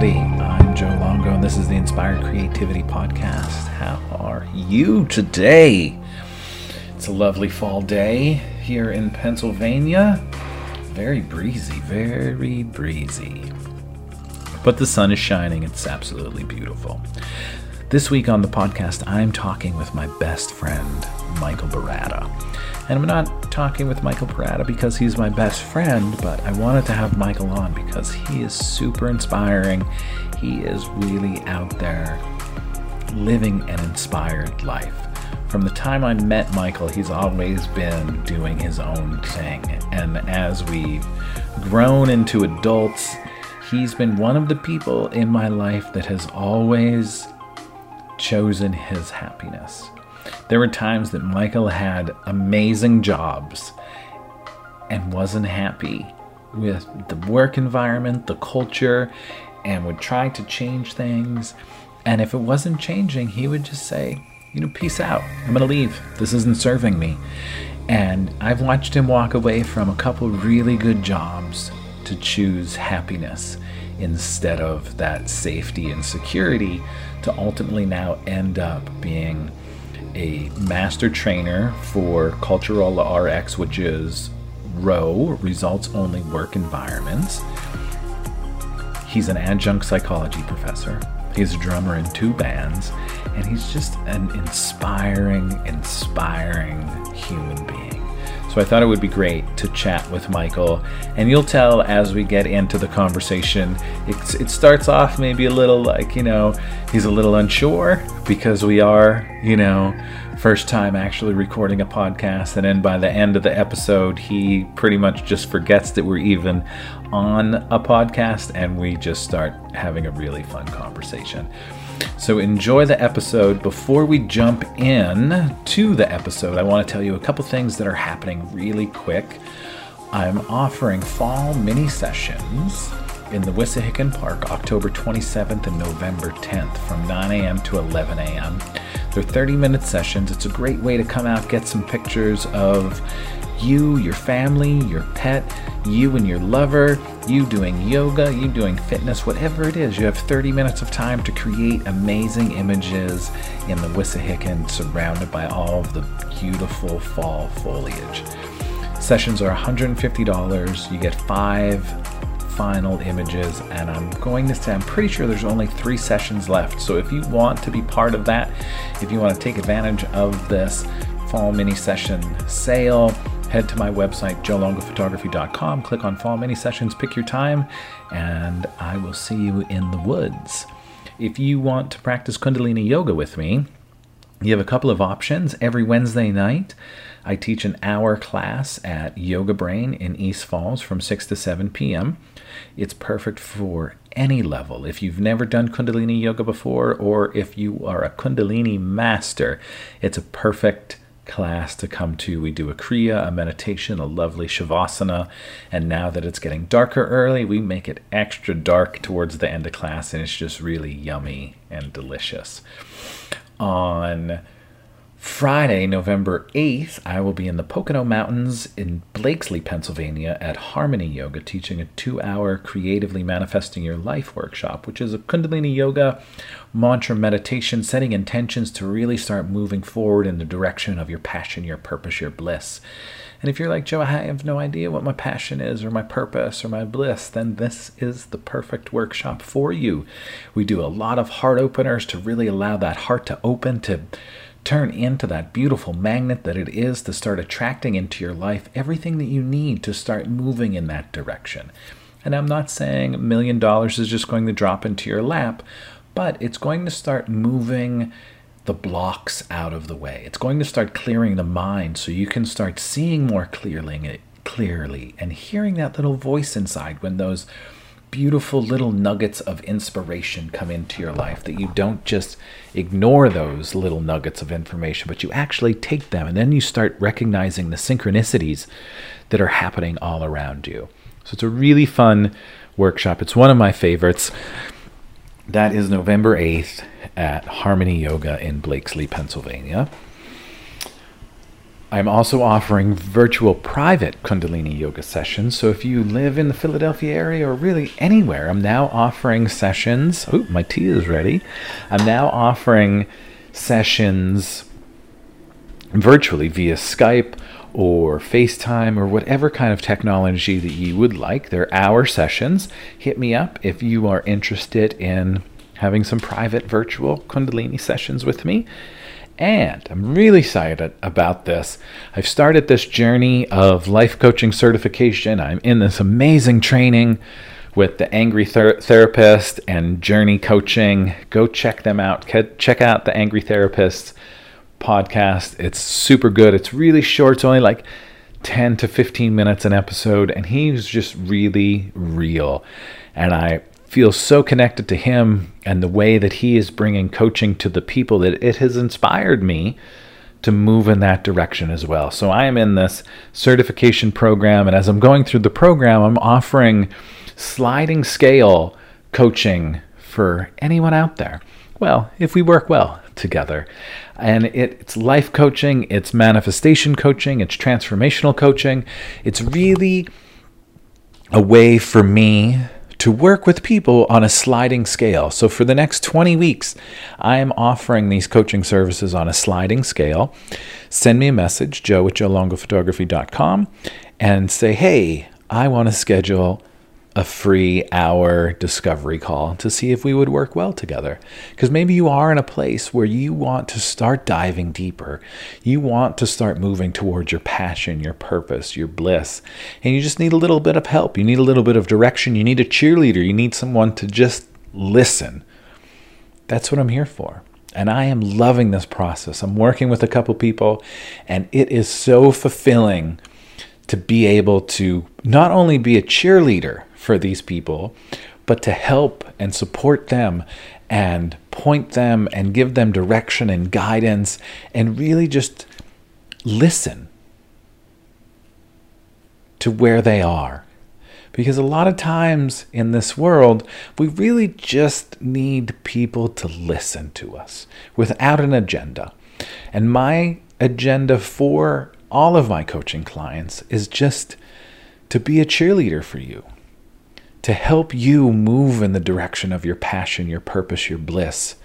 everybody. I'm Joe Longo, and this is the Inspired Creativity Podcast. How are you today? It's a lovely fall day here in Pennsylvania. Very breezy, very breezy. But the sun is shining, it's absolutely beautiful. This week on the podcast, I'm talking with my best friend, Michael Baratta. And I'm not talking with Michael Baratta because he's my best friend, but I wanted to have Michael on because he is super inspiring. He is really out there living an inspired life. From the time I met Michael, he's always been doing his own thing. And as we've grown into adults, he's been one of the people in my life that has always chosen his happiness. There were times that Michael had amazing jobs and wasn't happy with the work environment, the culture, and would try to change things. And if it wasn't changing, he would just say, you know, peace out. I'm going to leave. This isn't serving me. And I've watched him walk away from a couple really good jobs to choose happiness instead of that safety and security to ultimately now end up being a master trainer for Culture RX, which is ROWE, results only work environments. He's an adjunct psychology professor. He's a drummer in two bands, and he's just an inspiring, inspiring human being. So I thought it would be great to chat with Michael, and you'll tell as we get into the conversation. It starts off maybe a little like, you know, he's a little unsure because we are, you know, first time actually recording a podcast, and then by the end of the episode, he pretty much just forgets that we're even on a podcast, and we just start having a really fun conversation. So enjoy the episode. Before we jump in to the episode, I want to tell you a couple things that are happening really quick. I'm offering fall mini sessions in the Wissahickon Park October 27th and November 10th from 9 a.m. to 11 a.m. They're 30 minute sessions. It's a great way to come out, get some pictures of you, your family, your pet, you and your lover, you doing yoga, you doing fitness, whatever it is. You have 30 minutes of time to create amazing images in the Wissahickon surrounded by all of the beautiful fall foliage. Sessions are $150. You get five final images, and I'm going to say I'm pretty sure there's only three sessions left. So if you want to be part of that, if you want to take advantage of this fall mini session sale, head to my website, joelongophotography.com, click on Fall Mini Sessions, pick your time, and I will see you in the woods. If you want to practice Kundalini Yoga with me, you have a couple of options. Every Wednesday night, I teach an hour class at Yoga Brain in East Falls from 6 to 7 p.m. It's perfect for any level. If you've never done Kundalini Yoga before, or if you are a Kundalini master, it's a perfect class to come to. We do a Kriya, a meditation, a lovely Shavasana, and now that it's getting darker early, we make it extra dark towards the end of class, and it's just really yummy and delicious. On Friday, November 8th, I will be in the Pocono Mountains in Blakeslee, Pennsylvania at Harmony Yoga, teaching a two hour Creatively Manifesting Your Life workshop, which is a Kundalini Yoga mantra meditation, setting intentions to really start moving forward in the direction of your passion, your purpose, your bliss. And if you're like, Joe, I have no idea what my passion is or my purpose or my bliss, then this is the perfect workshop for you. We do a lot of heart openers to really allow that heart to open to turn into that beautiful magnet that it is to start attracting into your life everything that you need to start moving in that direction. And I'm not saying a million dollars is just going to drop into your lap, but it's going to start moving the blocks out of the way. It's going to start clearing the mind so you can start seeing more clearly, clearly and hearing that little voice inside when those beautiful little nuggets of inspiration come into your life that you don't just ignore those little nuggets of information but you actually take them and then you start recognizing the synchronicities that are happening all around you. So it's a really fun workshop. It's one of my favorites. That is November 8th at Harmony Yoga in Blakeslee, Pennsylvania. I'm also offering virtual private Kundalini yoga sessions. So if you live in the Philadelphia area or really anywhere, I'm now offering sessions. Oh, my tea is ready. I'm now offering sessions virtually via Skype or FaceTime or whatever kind of technology that you would like. They're hour sessions. Hit me up if you are interested in having some private virtual Kundalini sessions with me. And I'm really excited about this. I've started this journey of life coaching certification. I'm in this amazing training with the Angry Ther- Therapist and Journey Coaching. Go check them out. Check out the Angry Therapist podcast. It's super good. It's really short. It's only like 10 to 15 minutes an episode. And he's just really real. And I feel so connected to him and the way that he is bringing coaching to the people that it has inspired me to move in that direction as well. So I am in this certification program, and as I'm going through the program, I'm offering sliding scale coaching for anyone out there. Well, if we work well together. And it, it's life coaching, it's manifestation coaching, it's transformational coaching. It's really a way for me to work with people on a sliding scale. So for the next 20 weeks, I am offering these coaching services on a sliding scale. Send me a message, joe at joelongophotography.com, and say, hey, I want to schedule a free hour discovery call to see if we would work well together. Because maybe you are in a place where you want to start diving deeper. You want to start moving towards your passion, your purpose, your bliss. And you just need a little bit of help. You need a little bit of direction. You need a cheerleader. You need someone to just listen. That's what I'm here for. And I am loving this process. I'm working with a couple people, and it is so fulfilling to be able to not only be a cheerleader for these people, but to help and support them and point them and give them direction and guidance and really just listen to where they are. Because a lot of times in this world, we really just need people to listen to us without an agenda. And my agenda for all of my coaching clients is just to be a cheerleader for you, to help you move in the direction of your passion, your purpose, your bliss.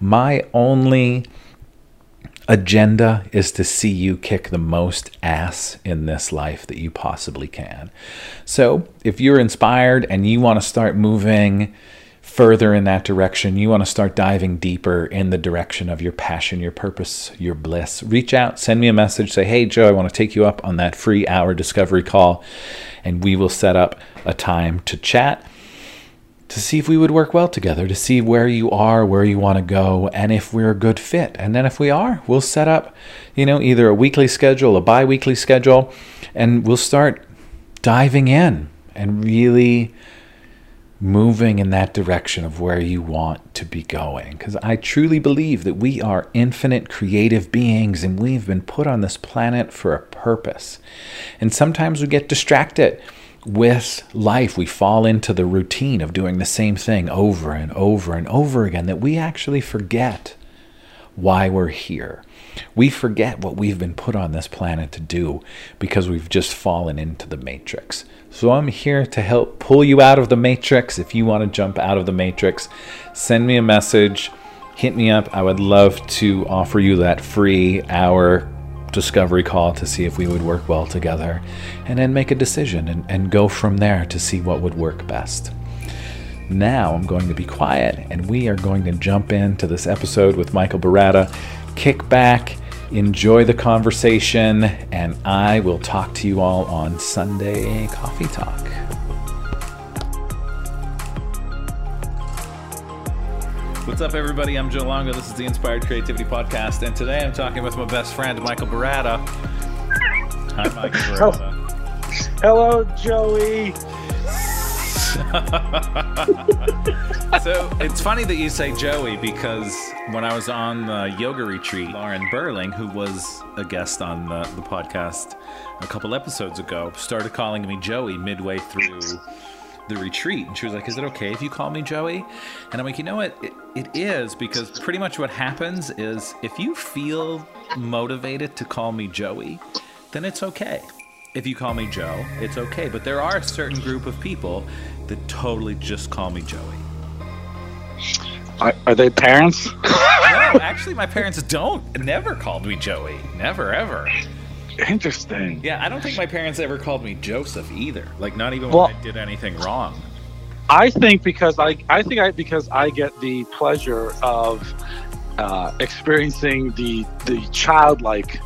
My only agenda is to see you kick the most ass in this life that you possibly can. So, if you're inspired and you want to start moving further in that direction, you want to start diving deeper in the direction of your passion, your purpose, your bliss, reach out, send me a message, say, Hey, Joe, I want to take you up on that free hour discovery call, and we will set up a time to chat to see if we would work well together, to see where you are, where you want to go, and if we're a good fit. And then if we are, we'll set up, you know, either a weekly schedule, a bi weekly schedule, and we'll start diving in and really moving in that direction of where you want to be going. Because I truly believe that we are infinite creative beings and we've been put on this planet for a purpose. And sometimes we get distracted with life. We fall into the routine of doing the same thing over and over and over again that we actually forget why we're here. We forget what we've been put on this planet to do because we've just fallen into the matrix. So I'm here to help pull you out of the matrix. If you want to jump out of the matrix, send me a message, hit me up. I would love to offer you that free hour discovery call to see if we would work well together and then make a decision and, and go from there to see what would work best. Now I'm going to be quiet and we are going to jump into this episode with Michael Baratta. Kick back Enjoy the conversation, and I will talk to you all on Sunday Coffee Talk. What's up, everybody? I'm Joe Longo. This is the Inspired Creativity Podcast, and today I'm talking with my best friend, Michael Baratta. Hi, Michael Baratta. Hello, Joey. so it's funny that you say Joey because when I was on the yoga retreat, Lauren Burling, who was a guest on the, the podcast a couple episodes ago, started calling me Joey midway through the retreat, and she was like, "Is it okay if you call me Joey?" And I'm like, "You know what? It, it is because pretty much what happens is if you feel motivated to call me Joey, then it's okay. If you call me Joe, it's okay. But there are a certain group of people that totally just call me Joey. Are, are they parents? no, actually, my parents don't. Never called me Joey. Never, ever. Interesting. Yeah, I don't think my parents ever called me Joseph either. Like, not even when I did anything wrong. I think because I, I think I because I get the pleasure of uh, experiencing the the childlike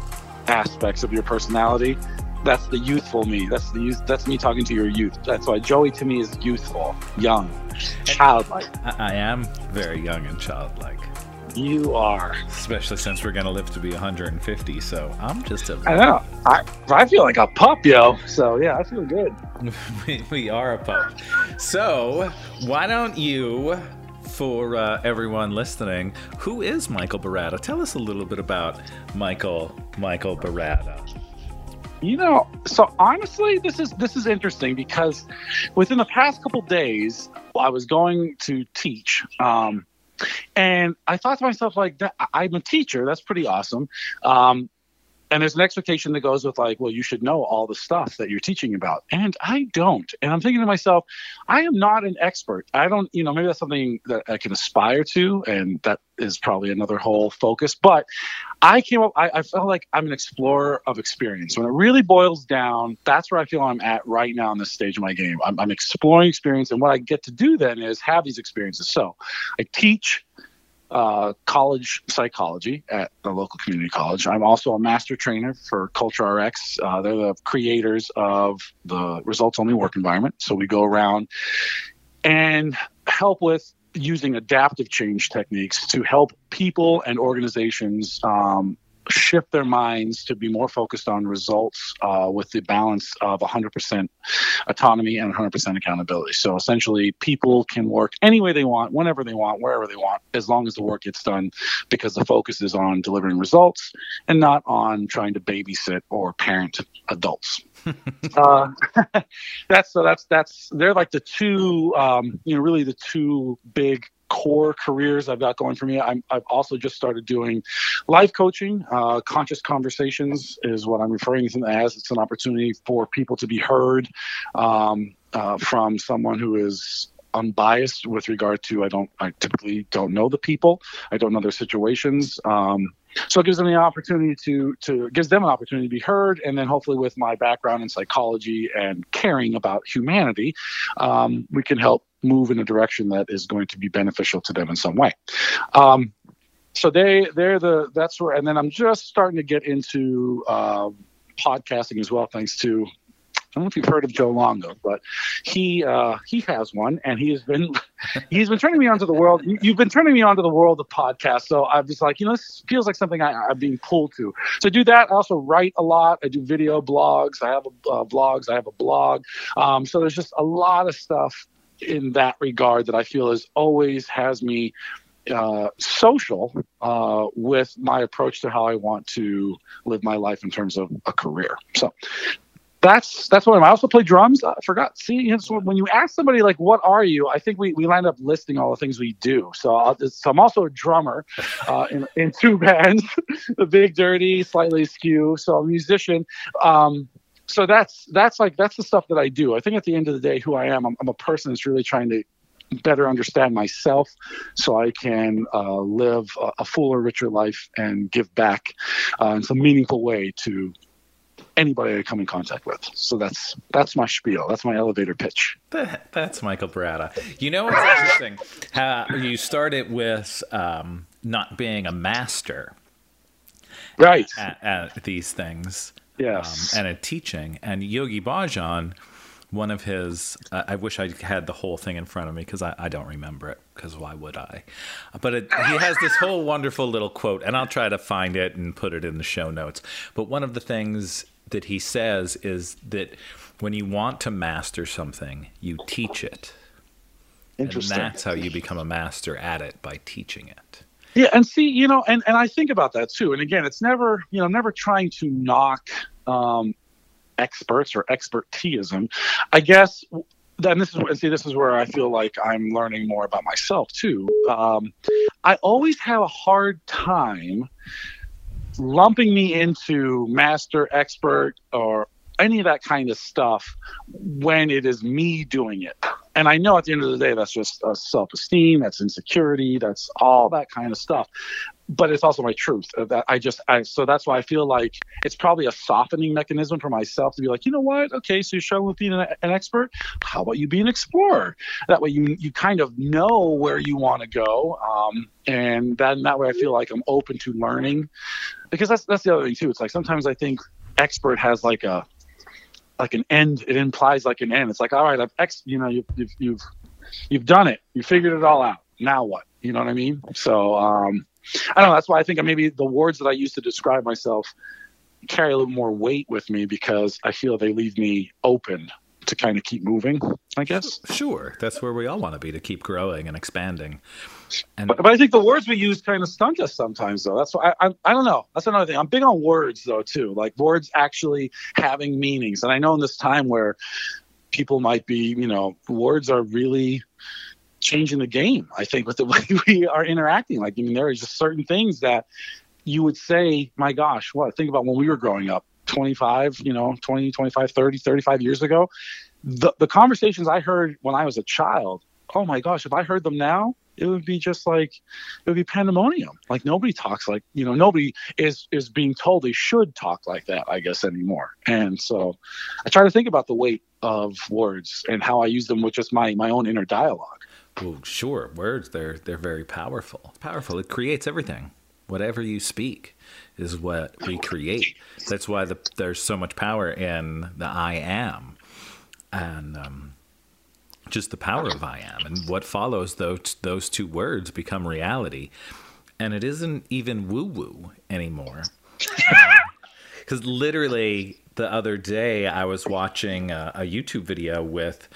aspects of your personality. That's the youthful me. That's the youth. That's me talking to your youth. That's why Joey to me is youthful, young, childlike. I, I am very young and childlike. You are. Especially since we're going to live to be 150. So I'm just a. I know. I, I feel like a pup, yo. So yeah, I feel good. we, we are a pup. So why don't you, for uh, everyone listening, who is Michael Baratta? Tell us a little bit about Michael Michael Baratta. You know, so honestly, this is this is interesting because within the past couple days, I was going to teach. Um, and I thought to myself, like, that, I'm a teacher. That's pretty awesome. Um, and there's an expectation that goes with like well you should know all the stuff that you're teaching about. And i don't. And i'm thinking to myself i am not an expert. I don't you know maybe that's something that i can aspire to and that is probably another whole focus. But i came up I, I felt like i'm an explorer of experience. When it really boils down that's where i feel i'm at right now in this stage of my game. I'm, I'm exploring experience. And what i get to do then is have these experiences. So i teach uh, college psychology at a local community college. I'm also a master trainer for Culture RX. Uh, they're the creators of the results only work environment. So we go around and help with using adaptive change techniques to help people and organizations um, shift their minds to be more focused on results uh, with the balance of 100% autonomy and 100% accountability. So essentially, people can work any way they want, whenever they want, wherever they want, as long as the work gets done, because the focus is on delivering results and not on trying to babysit or parent adults. uh, that's so that's that's they're like the two um, you know really the two big core careers I've got going for me. i have also just started doing life coaching. Uh, conscious conversations is what I'm referring to as. It's an opportunity for people to be heard um, uh, from someone who is unbiased with regard to I don't I typically don't know the people. I don't know their situations. Um, so it gives them the opportunity to to gives them an opportunity to be heard, and then hopefully with my background in psychology and caring about humanity, um, we can help move in a direction that is going to be beneficial to them in some way. Um, so they they're the that's where and then I'm just starting to get into uh, podcasting as well, thanks to don't know if you've heard of Joe Longo, but he uh, he has one, and he has been he's been turning me on to the world. You, have been turning me on to the world of podcasts, so I'm just like, you know, this feels like something I, am being pulled to. So I do that. I also write a lot. I do video blogs. I have a, uh, blogs. I have a blog. Um, so there's just a lot of stuff in that regard that I feel is always has me uh, social uh, with my approach to how I want to live my life in terms of a career. So that's that's what I'm. I also play drums. I forgot. See, when you ask somebody like, "What are you?" I think we we lined up listing all the things we do. So, so I'm also a drummer uh, in in two bands, the Big Dirty, Slightly Askew. So I'm a musician. Um, so that's that's like that's the stuff that I do. I think at the end of the day, who I am, I'm, I'm a person that's really trying to better understand myself so I can uh, live a, a, fuller, richer life and give back uh, in some meaningful way to anybody I come in contact with. So that's that's my spiel. That's my elevator pitch. That, that's Michael Baratta. You know what's interesting? How you started with um, not being a master, right, at, at these things yes, um, and at teaching. And Yogi Bhajan, one of his, uh, I wish I had the whole thing in front of me because I, I, don't remember it because why would I? But it, he has this whole wonderful little quote, and I'll try to find it and put it in the show notes. But one of the things that he says is that when you want to master something, you teach it. Interesting. And that's how you become a master at it by teaching it. Yeah, and see, you know, and, and I think about that too. And again, it's never, you know, never trying to knock um, experts or expertism. I guess then this is and see this is where I feel like I'm learning more about myself too. Um, I always have a hard time lumping me into master, expert, or any of that kind of stuff when it is me doing it. And I know at the end of the day, that's just uh, self esteem, that's insecurity, that's all that kind of stuff. But it's also my truth. Uh, that I just, I, so that's why I feel like it's probably a softening mechanism for myself to be like, you know what? Okay, so you're struggling with being an, an expert. How about you be an explorer? That way, you you kind of know where you want to go, um, and then that way, I feel like I'm open to learning. Because that's that's the other thing too. It's like sometimes I think expert has like a like an end. It implies like an end. It's like, all right, I've ex, you know, you've, you've, you've, you've done it. You figured it all out. Now what? You know what I mean? So, um, I don't know. That's why I think maybe the words that I use to describe myself carry a little more weight with me because I feel they leave me open to kind of keep moving, I guess. Sure. That's where we all want to be to keep growing and expanding. And but, but I think the words we use kind of stunt us sometimes, though. That's why I, I, I don't know. That's another thing. I'm big on words, though, too. Like words actually having meanings. And I know in this time where people might be, you know, words are really changing the game, I think, with the way we are interacting. Like, I mean, there are just certain things that you would say, my gosh, what? Think about when we were growing up 25, you know, 20, 25, 30, 35 years ago. The, the conversations I heard when I was a child, oh my gosh, if I heard them now, it would be just like it would be pandemonium. Like nobody talks like you know nobody is is being told they should talk like that. I guess anymore. And so I try to think about the weight of words and how I use them with just my my own inner dialogue. Well, sure, words they're they're very powerful. Powerful. It creates everything. Whatever you speak is what we create. That's why the, there's so much power in the I am, and um, just the power of I am, and what follows those those two words become reality. And it isn't even woo woo anymore, because literally the other day I was watching a, a YouTube video with.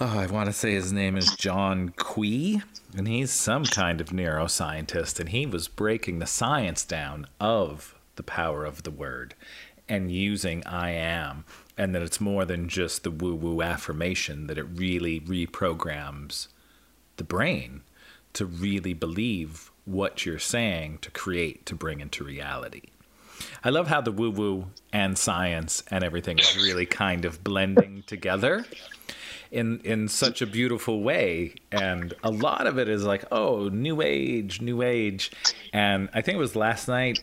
Oh, I want to say his name is John Quee, and he's some kind of neuroscientist, and he was breaking the science down of the power of the word and using I am, and that it's more than just the woo woo affirmation, that it really reprograms the brain to really believe what you're saying to create, to bring into reality. I love how the woo woo and science and everything is really kind of blending together in in such a beautiful way and a lot of it is like oh new age new age and i think it was last night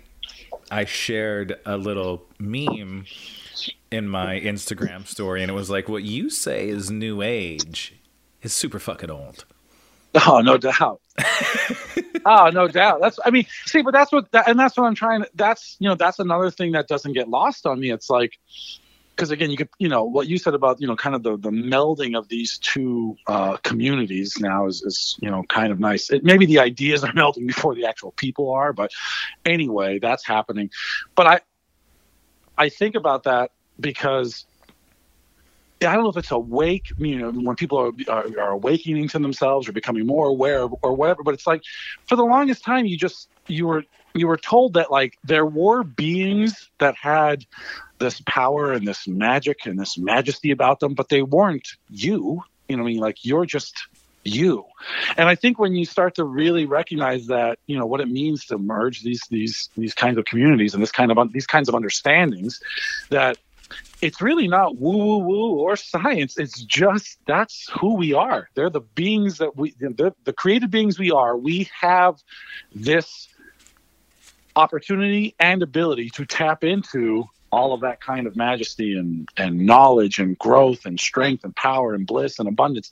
I shared a little meme in my Instagram story, and it was like, "What you say is new age is super fucking old." Oh, no doubt. oh, no doubt. That's I mean, see, but that's what that, and that's what I'm trying. That's you know, that's another thing that doesn't get lost on me. It's like because again, you could, you know, what you said about, you know, kind of the, the melding of these two uh, communities now is, is, you know, kind of nice. It, maybe the ideas are melding before the actual people are, but anyway, that's happening. But I, I think about that because I don't know if it's awake, you know, when people are, are, are awakening to themselves or becoming more aware or whatever. But it's like, for the longest time, you just you were you were told that like there were beings that had this power and this magic and this majesty about them, but they weren't you. You know, I mean, like you're just you. And I think when you start to really recognize that, you know, what it means to merge these these these kinds of communities and this kind of these kinds of understandings, that it's really not woo woo woo or science. It's just that's who we are. They're the beings that we, the, the created beings we are. We have this opportunity and ability to tap into all of that kind of majesty and, and knowledge and growth and strength and power and bliss and abundance.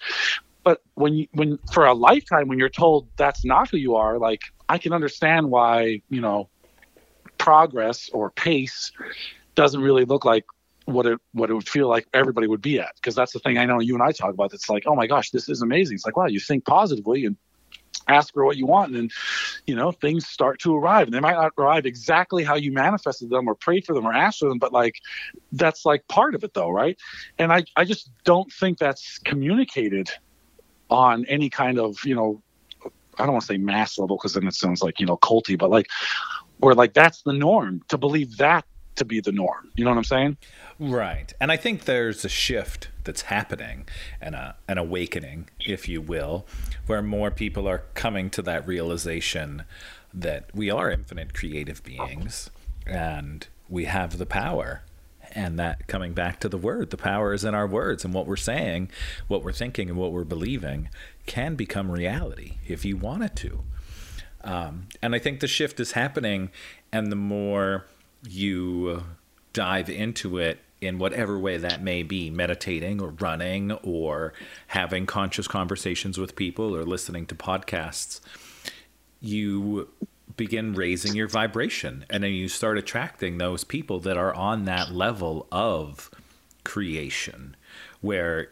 But when you, when for a lifetime, when you're told that's not who you are, like I can understand why, you know, progress or pace doesn't really look like what it what it would feel like everybody would be at because that's the thing I know you and I talk about. It's like, oh my gosh, this is amazing. It's like, wow, you think positively and ask for what you want and then you know things start to arrive. And they might not arrive exactly how you manifested them or prayed for them or asked for them but like that's like part of it though right? And i i just don't think that's communicated on any kind of you know i don't want to say mass level because then it sounds like you know culty but like or like that's the norm. To believe that to be the norm. You know what I'm saying? Right. And I think there's a shift that's happening and a, an awakening, if you will, where more people are coming to that realization that we are infinite creative beings and we have the power. And that coming back to the word, the power is in our words and what we're saying, what we're thinking, and what we're believing can become reality if you want it to. Um, and I think the shift is happening, and the more you dive into it in whatever way that may be meditating or running or having conscious conversations with people or listening to podcasts you begin raising your vibration. And then you start attracting those people that are on that level of creation where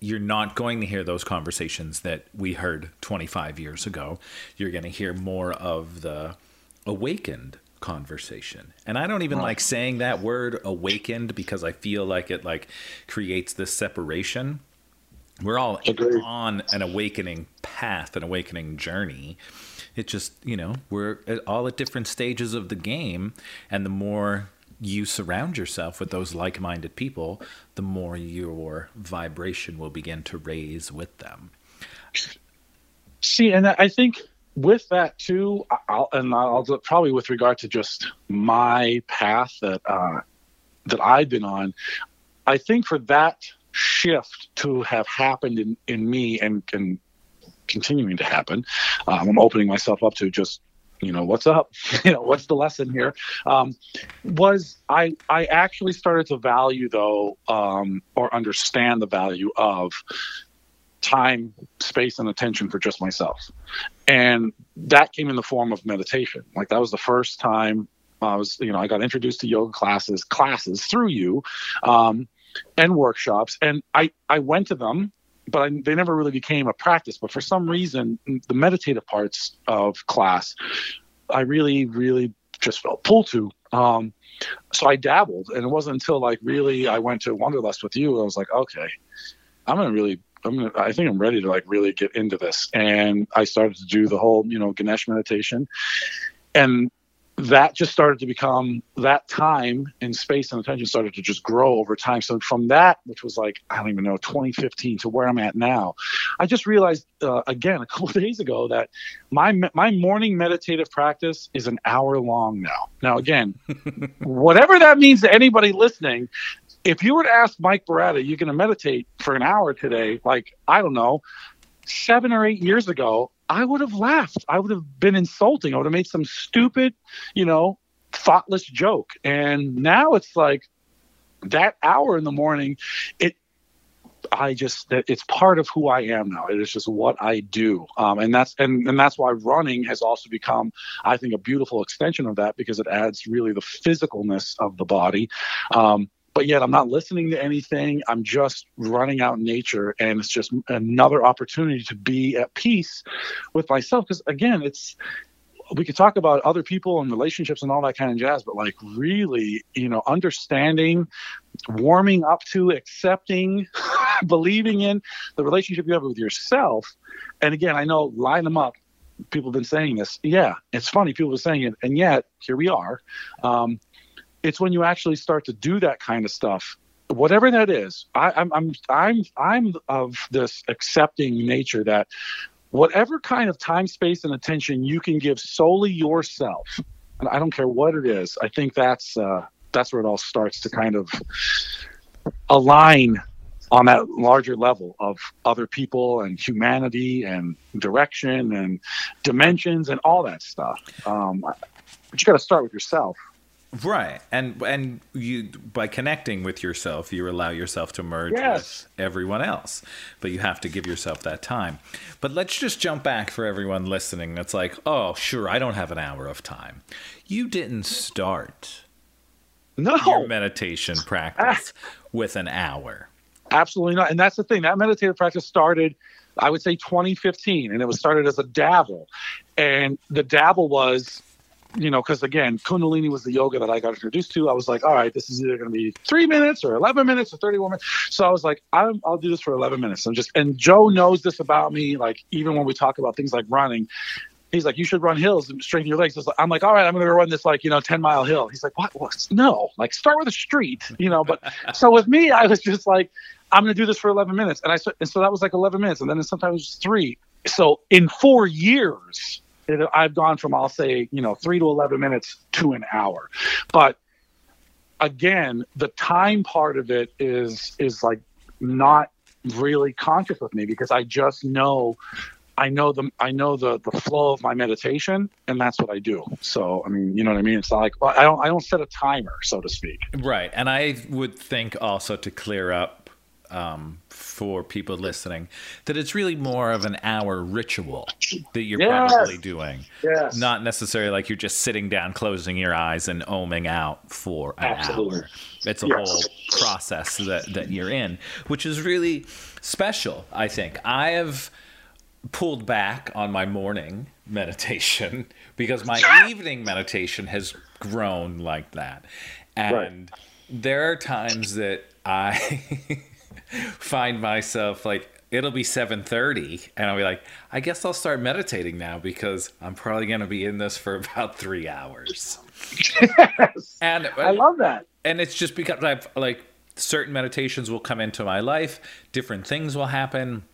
you're not going to hear those conversations that we heard 25 years ago. You're going to hear more of the awakened conversation. And I don't even like saying that word awakened because I feel like it like creates this separation. We're all on an awakening path, an awakening journey. It just, you know, we're all at different stages of the game and the more you surround yourself with those like-minded people, the more your vibration will begin to raise with them. See, and I think with that too, I'll, and I'll probably with regard to just my path that uh, that I've been on, I think for that shift to have happened in, in me and, and continuing to happen, um, I'm opening myself up to just you know what's up? You know what's the lesson here? Um, was i i actually started to value though um, or understand the value of time, space, and attention for just myself. And that came in the form of meditation. Like that was the first time I was, you know, I got introduced to yoga classes, classes through you, um, and workshops. And I, I went to them, but I, they never really became a practice. But for some reason, the meditative parts of class, I really, really just felt pulled to. Um, so I dabbled, and it wasn't until like really I went to Wanderlust with you, I was like, okay, I'm gonna really I'm gonna, I think I'm ready to like really get into this. And I started to do the whole, you know, Ganesh meditation. And that just started to become that time and space and attention started to just grow over time. So from that, which was like, I don't even know, 2015 to where I'm at now, I just realized uh, again, a couple days ago that my, my morning meditative practice is an hour long now. Now, again, whatever that means to anybody listening, if you were to ask Mike Baratta, you're going to meditate for an hour today, like, I don't know, seven or eight years ago, I would have laughed. I would have been insulting. I would have made some stupid, you know, thoughtless joke. And now it's like that hour in the morning, it, I just it's part of who I am now. It is just what I do, um, and that's and and that's why running has also become, I think, a beautiful extension of that because it adds really the physicalness of the body. Um, but yet I'm not listening to anything. I'm just running out in nature, and it's just another opportunity to be at peace with myself. Because again, it's we could talk about other people and relationships and all that kind of jazz, but like really, you know, understanding, warming up to, accepting, believing in the relationship you have with yourself. And again, I know line them up. People have been saying this. Yeah, it's funny. People are saying it, and yet here we are. Um, it's when you actually start to do that kind of stuff whatever that is I, I'm, I'm i'm i'm of this accepting nature that whatever kind of time space and attention you can give solely yourself and i don't care what it is i think that's uh, that's where it all starts to kind of align on that larger level of other people and humanity and direction and dimensions and all that stuff. Um, but you got to start with yourself Right. And and you by connecting with yourself, you allow yourself to merge yes. with everyone else. But you have to give yourself that time. But let's just jump back for everyone listening. That's like, "Oh, sure, I don't have an hour of time." You didn't start no. your meditation practice with an hour. Absolutely not. And that's the thing. That meditative practice started I would say 2015 and it was started as a dabble. And the dabble was you know, because again, Kundalini was the yoga that I got introduced to. I was like, all right, this is either going to be three minutes or 11 minutes or 31 minutes. So I was like, i will do this for 11 minutes. And just, and Joe knows this about me. Like, even when we talk about things like running, he's like, you should run hills and straighten your legs. I'm like, all right, I'm going to run this like, you know, 10 mile hill. He's like, what? what? No, like start with a street, you know, but so with me, I was just like, I'm going to do this for 11 minutes. And I, and so that was like 11 minutes. And then sometimes it was three. So in four years, it, I've gone from, I'll say, you know, three to 11 minutes to an hour. But again, the time part of it is, is like not really conscious with me because I just know I know the I know the the flow of my meditation, and that's what I do. So I mean, you know what I mean. It's not like well, I don't I don't set a timer, so to speak. Right, and I would think also to clear up um, for people listening that it's really more of an hour ritual that you're yes. probably doing. Yes. Not necessarily like you're just sitting down, closing your eyes, and oming out for an Absolutely. hour. It's a yes. whole process that that you're in, which is really special. I think I have pulled back on my morning meditation because my evening meditation has grown like that. And right. there are times that I find myself like it'll be 7:30 and I'll be like I guess I'll start meditating now because I'm probably going to be in this for about 3 hours. Yes. And I uh, love that. And it's just because I've like certain meditations will come into my life, different things will happen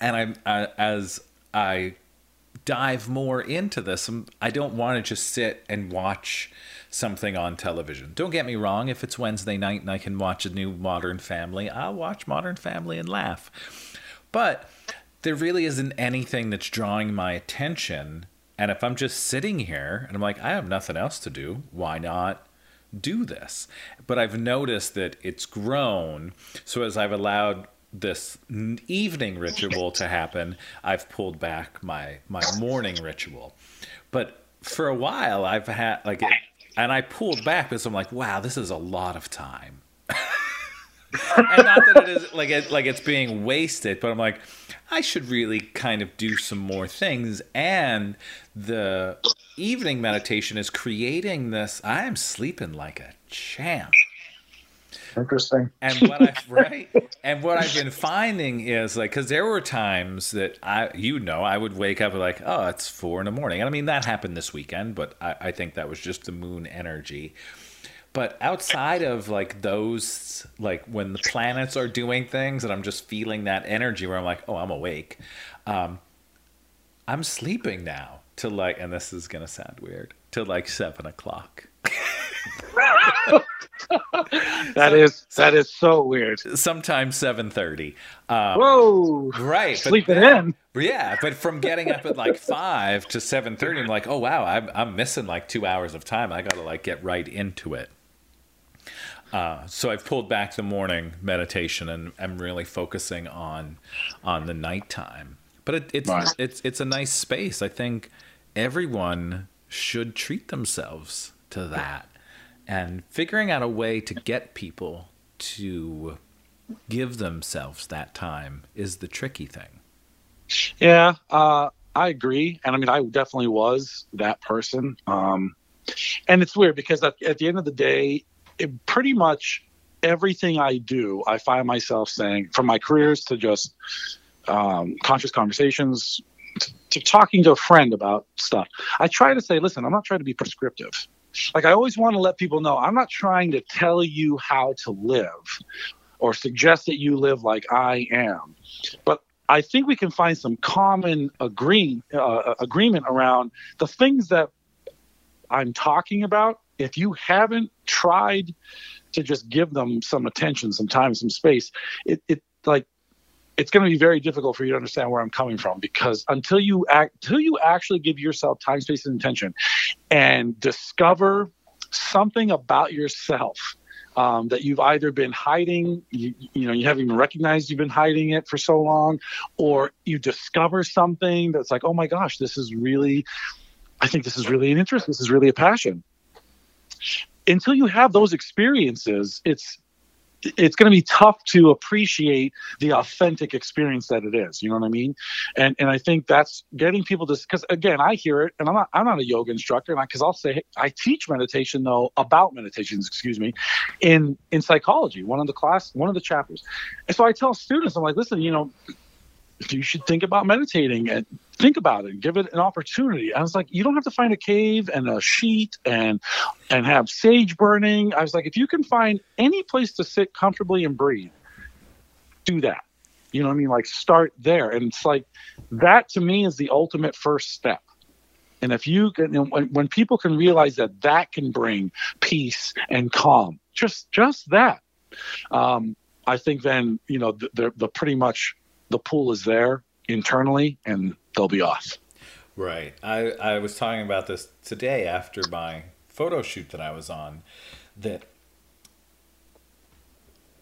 and I'm uh, as I dive more into this, I don't want to just sit and watch something on television. Don't get me wrong, if it's Wednesday night and I can watch a new Modern Family, I'll watch Modern Family and laugh. But there really isn't anything that's drawing my attention. And if I'm just sitting here and I'm like, I have nothing else to do, why not do this? But I've noticed that it's grown. So as I've allowed this evening ritual to happen, I've pulled back my my morning ritual. But for a while, I've had like, and I pulled back because I'm like, wow, this is a lot of time. and not that it is like it, like it's being wasted, but I'm like, I should really kind of do some more things. And the evening meditation is creating this. I am sleeping like a champ. Interesting. And what I right, and what I've been finding is like, because there were times that I, you know, I would wake up like, oh, it's four in the morning, and I mean that happened this weekend, but I, I think that was just the moon energy. But outside of like those, like when the planets are doing things, and I'm just feeling that energy where I'm like, oh, I'm awake. Um, I'm sleeping now to like, and this is gonna sound weird, to like seven o'clock. that so, is that is so weird. Sometimes seven thirty. Um, Whoa! Right, sleeping in. Yeah, but from getting up at like five to seven thirty, I'm like, oh wow, I'm I'm missing like two hours of time. I got to like get right into it. Uh, so I've pulled back the morning meditation and I'm really focusing on on the nighttime. But it, it's right. it's it's a nice space. I think everyone should treat themselves to that and figuring out a way to get people to give themselves that time is the tricky thing. Yeah, uh, I agree, and I mean, I definitely was that person. Um, and it's weird because at, at the end of the day, it pretty much everything I do, I find myself saying, from my careers to just um, conscious conversations to, to talking to a friend about stuff. I try to say, listen, I'm not trying to be prescriptive like I always want to let people know I'm not trying to tell you how to live or suggest that you live like I am, but I think we can find some common agree, uh, agreement around the things that I'm talking about. If you haven't tried to just give them some attention, some time, some space, it, it like it's going to be very difficult for you to understand where I'm coming from because until you act, until you actually give yourself time, space, and attention, and discover something about yourself um, that you've either been hiding, you, you know, you haven't even recognized you've been hiding it for so long, or you discover something that's like, oh my gosh, this is really, I think this is really an interest. This is really a passion. Until you have those experiences, it's it's going to be tough to appreciate the authentic experience that it is. You know what I mean? And and I think that's getting people to because again, I hear it, and I'm not I'm not a yoga instructor, because I'll say I teach meditation though about meditations, excuse me, in in psychology, one of the class, one of the chapters, and so I tell students, I'm like, listen, you know, you should think about meditating and think about it. Give it an opportunity. I was like you don't have to find a cave and a sheet and and have sage burning. I was like if you can find any place to sit comfortably and breathe do that. You know what i mean? Like start there. And it's like that to me is the ultimate first step. And if you can when, when people can realize that that can bring peace and calm just just that. Um, i think then you know the, the, the pretty much the pool is there internally and they'll be off. Right. I, I was talking about this today after my photo shoot that I was on that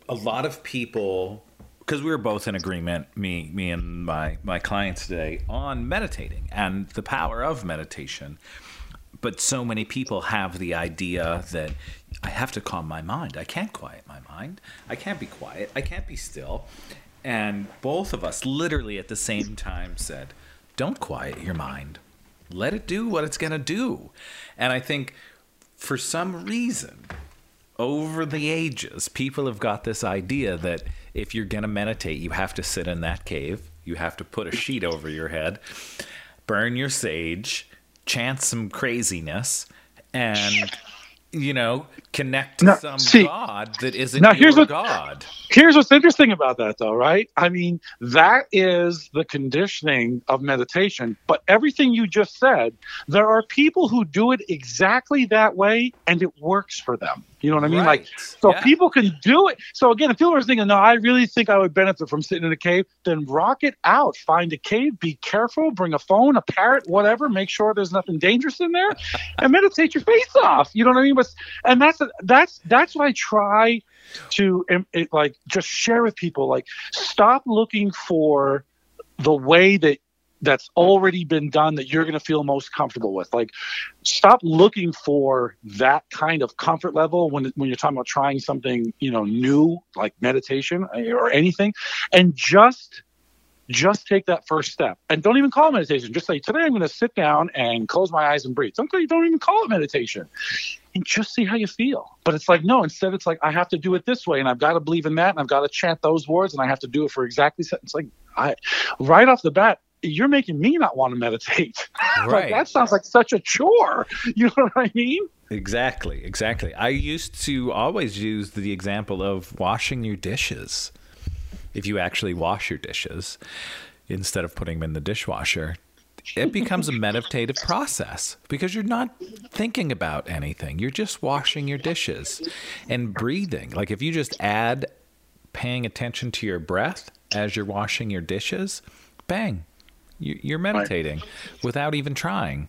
a lot of people because we were both in agreement me me and my my clients today on meditating and the power of meditation but so many people have the idea that I have to calm my mind. I can't quiet my mind. I can't be quiet. I can't be still. And both of us, literally at the same time, said, Don't quiet your mind. Let it do what it's going to do. And I think for some reason, over the ages, people have got this idea that if you're going to meditate, you have to sit in that cave, you have to put a sheet over your head, burn your sage, chant some craziness, and you know, connect to some see, God that isn't now here's what, God. Here's what's interesting about that, though, right? I mean, that is the conditioning of meditation. But everything you just said, there are people who do it exactly that way, and it works for them. You know what I mean? Right. Like, so yeah. people can do it. So again, if people are thinking, no, I really think I would benefit from sitting in a cave, then rock it out. Find a cave, be careful, bring a phone, a parrot, whatever, make sure there's nothing dangerous in there, and meditate your face off. You know what I mean? But and that's that's that's what I try to it, like just share with people. Like, stop looking for the way that that's already been done that you're going to feel most comfortable with. Like, stop looking for that kind of comfort level when when you're talking about trying something you know new like meditation eh, or anything, and just just take that first step and don't even call it meditation. Just say, today I'm going to sit down and close my eyes and breathe. Sometimes you don't even call it meditation and just see how you feel. But it's like, no, instead it's like, I have to do it this way and I've got to believe in that and I've got to chant those words and I have to do it for exactly. It's like, I, right off the bat, you're making me not want to meditate. Right. like, that sounds like such a chore. You know what I mean? Exactly, exactly. I used to always use the example of washing your dishes. If you actually wash your dishes instead of putting them in the dishwasher, it becomes a meditative process because you're not thinking about anything. You're just washing your dishes and breathing. Like if you just add paying attention to your breath as you're washing your dishes, bang, you're meditating right. without even trying.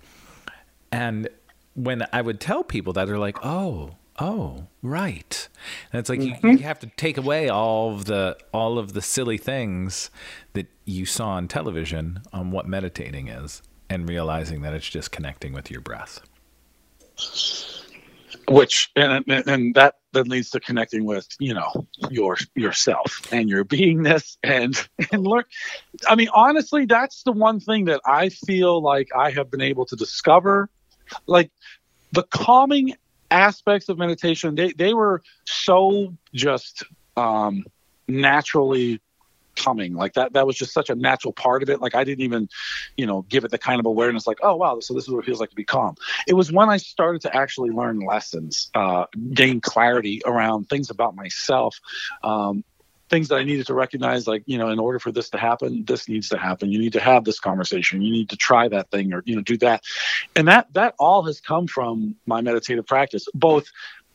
And when I would tell people that, they're like, oh, oh, right. And it's like mm-hmm. you, you have to take away all of the all of the silly things that you saw on television on what meditating is and realizing that it's just connecting with your breath which and and that then leads to connecting with you know your yourself and your beingness and and learn i mean honestly that's the one thing that i feel like i have been able to discover. Like the calming aspects of meditation they they were so just um naturally coming. Like that that was just such a natural part of it. Like i didn't even you know give it the kind of awareness like oh wow so this is what it feels like to be calm. It was when i started to actually learn lessons uh, gain clarity around things about myself um, things that i needed to recognize like you know in order for this to happen this needs to happen. You need to have this conversation. You need to try that thing or you know do that. And that that all has come from my meditative practice both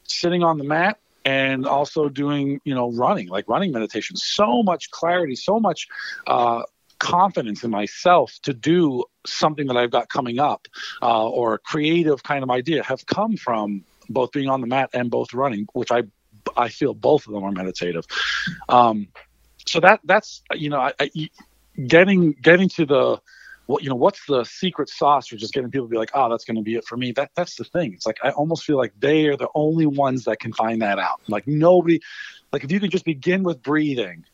sitting on the mat and also doing you know running like running meditation. So much clarity so much uh, confidence in myself to do something that i've got coming up uh, or a creative kind of idea have come from both being on the mat and both running which i i feel both of them are meditative. Um, so that that's you know I, I, getting getting to the what you know what's the secret sauce for just getting people to be like oh that's going to be it for me. That that's the thing. It's like i almost feel like they are the only ones that can find that out. Like nobody like if you can just begin with breathing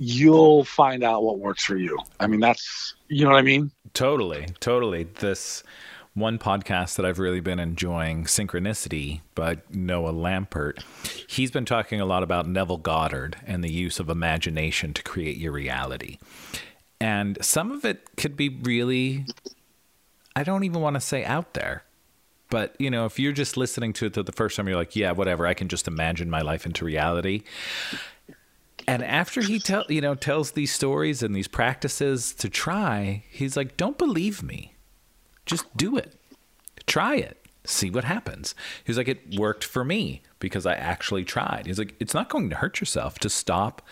you'll find out what works for you. I mean that's you know what i mean? Totally totally. This one podcast that I've really been enjoying, Synchronicity by Noah Lampert. He's been talking a lot about Neville Goddard and the use of imagination to create your reality. And some of it could be really, I don't even want to say out there. But you know, if you're just listening to it the first time, you're like, "Yeah, whatever. I can just imagine my life into reality." And after he tell you know tells these stories and these practices to try, he's like, "Don't believe me. Just do it. Try it. See what happens." He's like, "It worked for me because I actually tried." He's like, "It's not going to hurt yourself to stop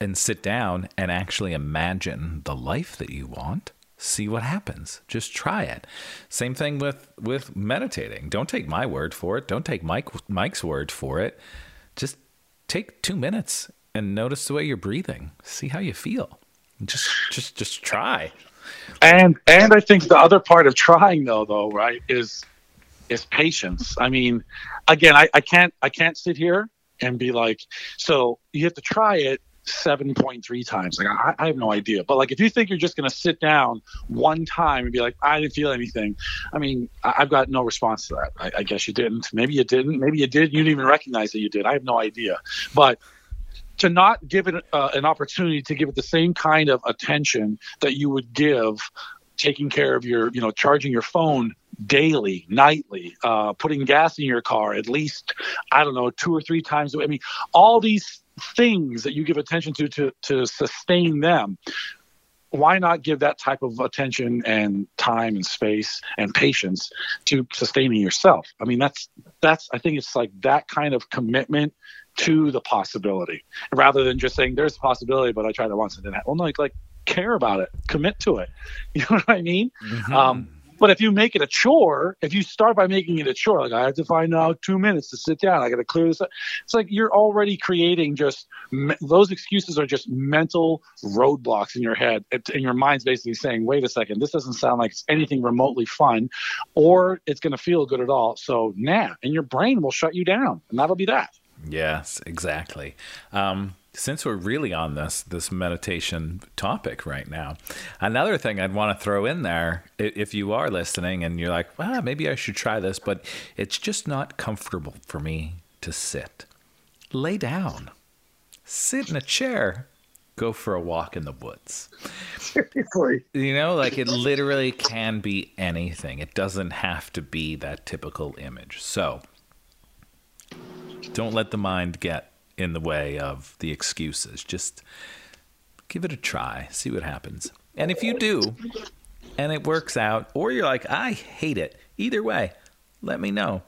and sit down and actually imagine the life that you want." see what happens just try it same thing with with meditating don't take my word for it don't take mike mike's word for it just take 2 minutes and notice the way you're breathing. See how you feel. Just just just try. And and I think the other part of trying though though, right, is is patience. I mean, again, I, I can't I can't sit here and be like, so you have to try it 7.3 times. Like I, I, have no idea. But like if you think you're just gonna sit down one time and be like, I didn't feel anything, I mean, I, have got no response to that. I, I, guess you didn't. Maybe you didn't. Maybe you did. You didn't even recognize that you did. I have no idea. But to not give it uh, an opportunity to give it the same kind of attention that you would give taking care of your, you know, charging your phone daily, nightly, uh, putting gas in your car at least, I don't know, two or three times. I mean, all these things that you give attention to to, to sustain them. Why not give that type of attention and time and space and patience to sustaining yourself? I mean, that's that's I think it's like that kind of commitment to the possibility rather than just saying there's a possibility, but I tried it once and didn't. Happen. Well, no, like, like care about it, commit to it. You know what I mean? Mm-hmm. Um, but if you make it a chore, if you start by making it a chore, like I have to find out two minutes to sit down, I got to clear this up. It's like you're already creating just those excuses are just mental roadblocks in your head, and your mind's basically saying, "Wait a second, this doesn't sound like it's anything remotely fun, or it's going to feel good at all." So, nah, and your brain will shut you down, and that'll be that. Yes, exactly. Um, since we're really on this this meditation topic right now, another thing I'd want to throw in there, if you are listening and you're like, well, maybe I should try this, but it's just not comfortable for me to sit. Lay down, sit in a chair, go for a walk in the woods. Seriously. You know, like it literally can be anything. It doesn't have to be that typical image. So, don't let the mind get in the way of the excuses. Just give it a try, see what happens. And if you do, and it works out, or you're like, I hate it, either way, let me know.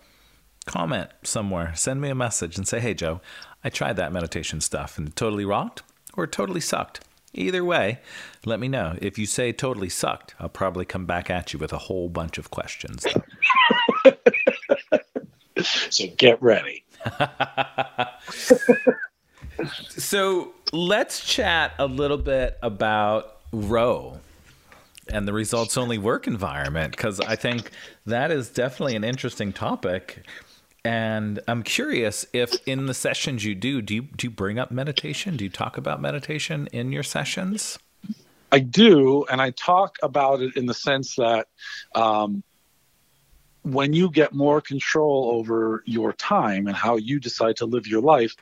Comment somewhere, send me a message and say, hey, Joe, I tried that meditation stuff and it totally rocked or totally sucked. Either way, let me know. If you say totally sucked, I'll probably come back at you with a whole bunch of questions. so get ready. so let's chat a little bit about ROWE and the results only work environment because I think that is definitely an interesting topic. And I'm curious if in the sessions you do, do you do you bring up meditation? Do you talk about meditation in your sessions? I do, and I talk about it in the sense that um, when you get more control over your time and how you decide to live your life,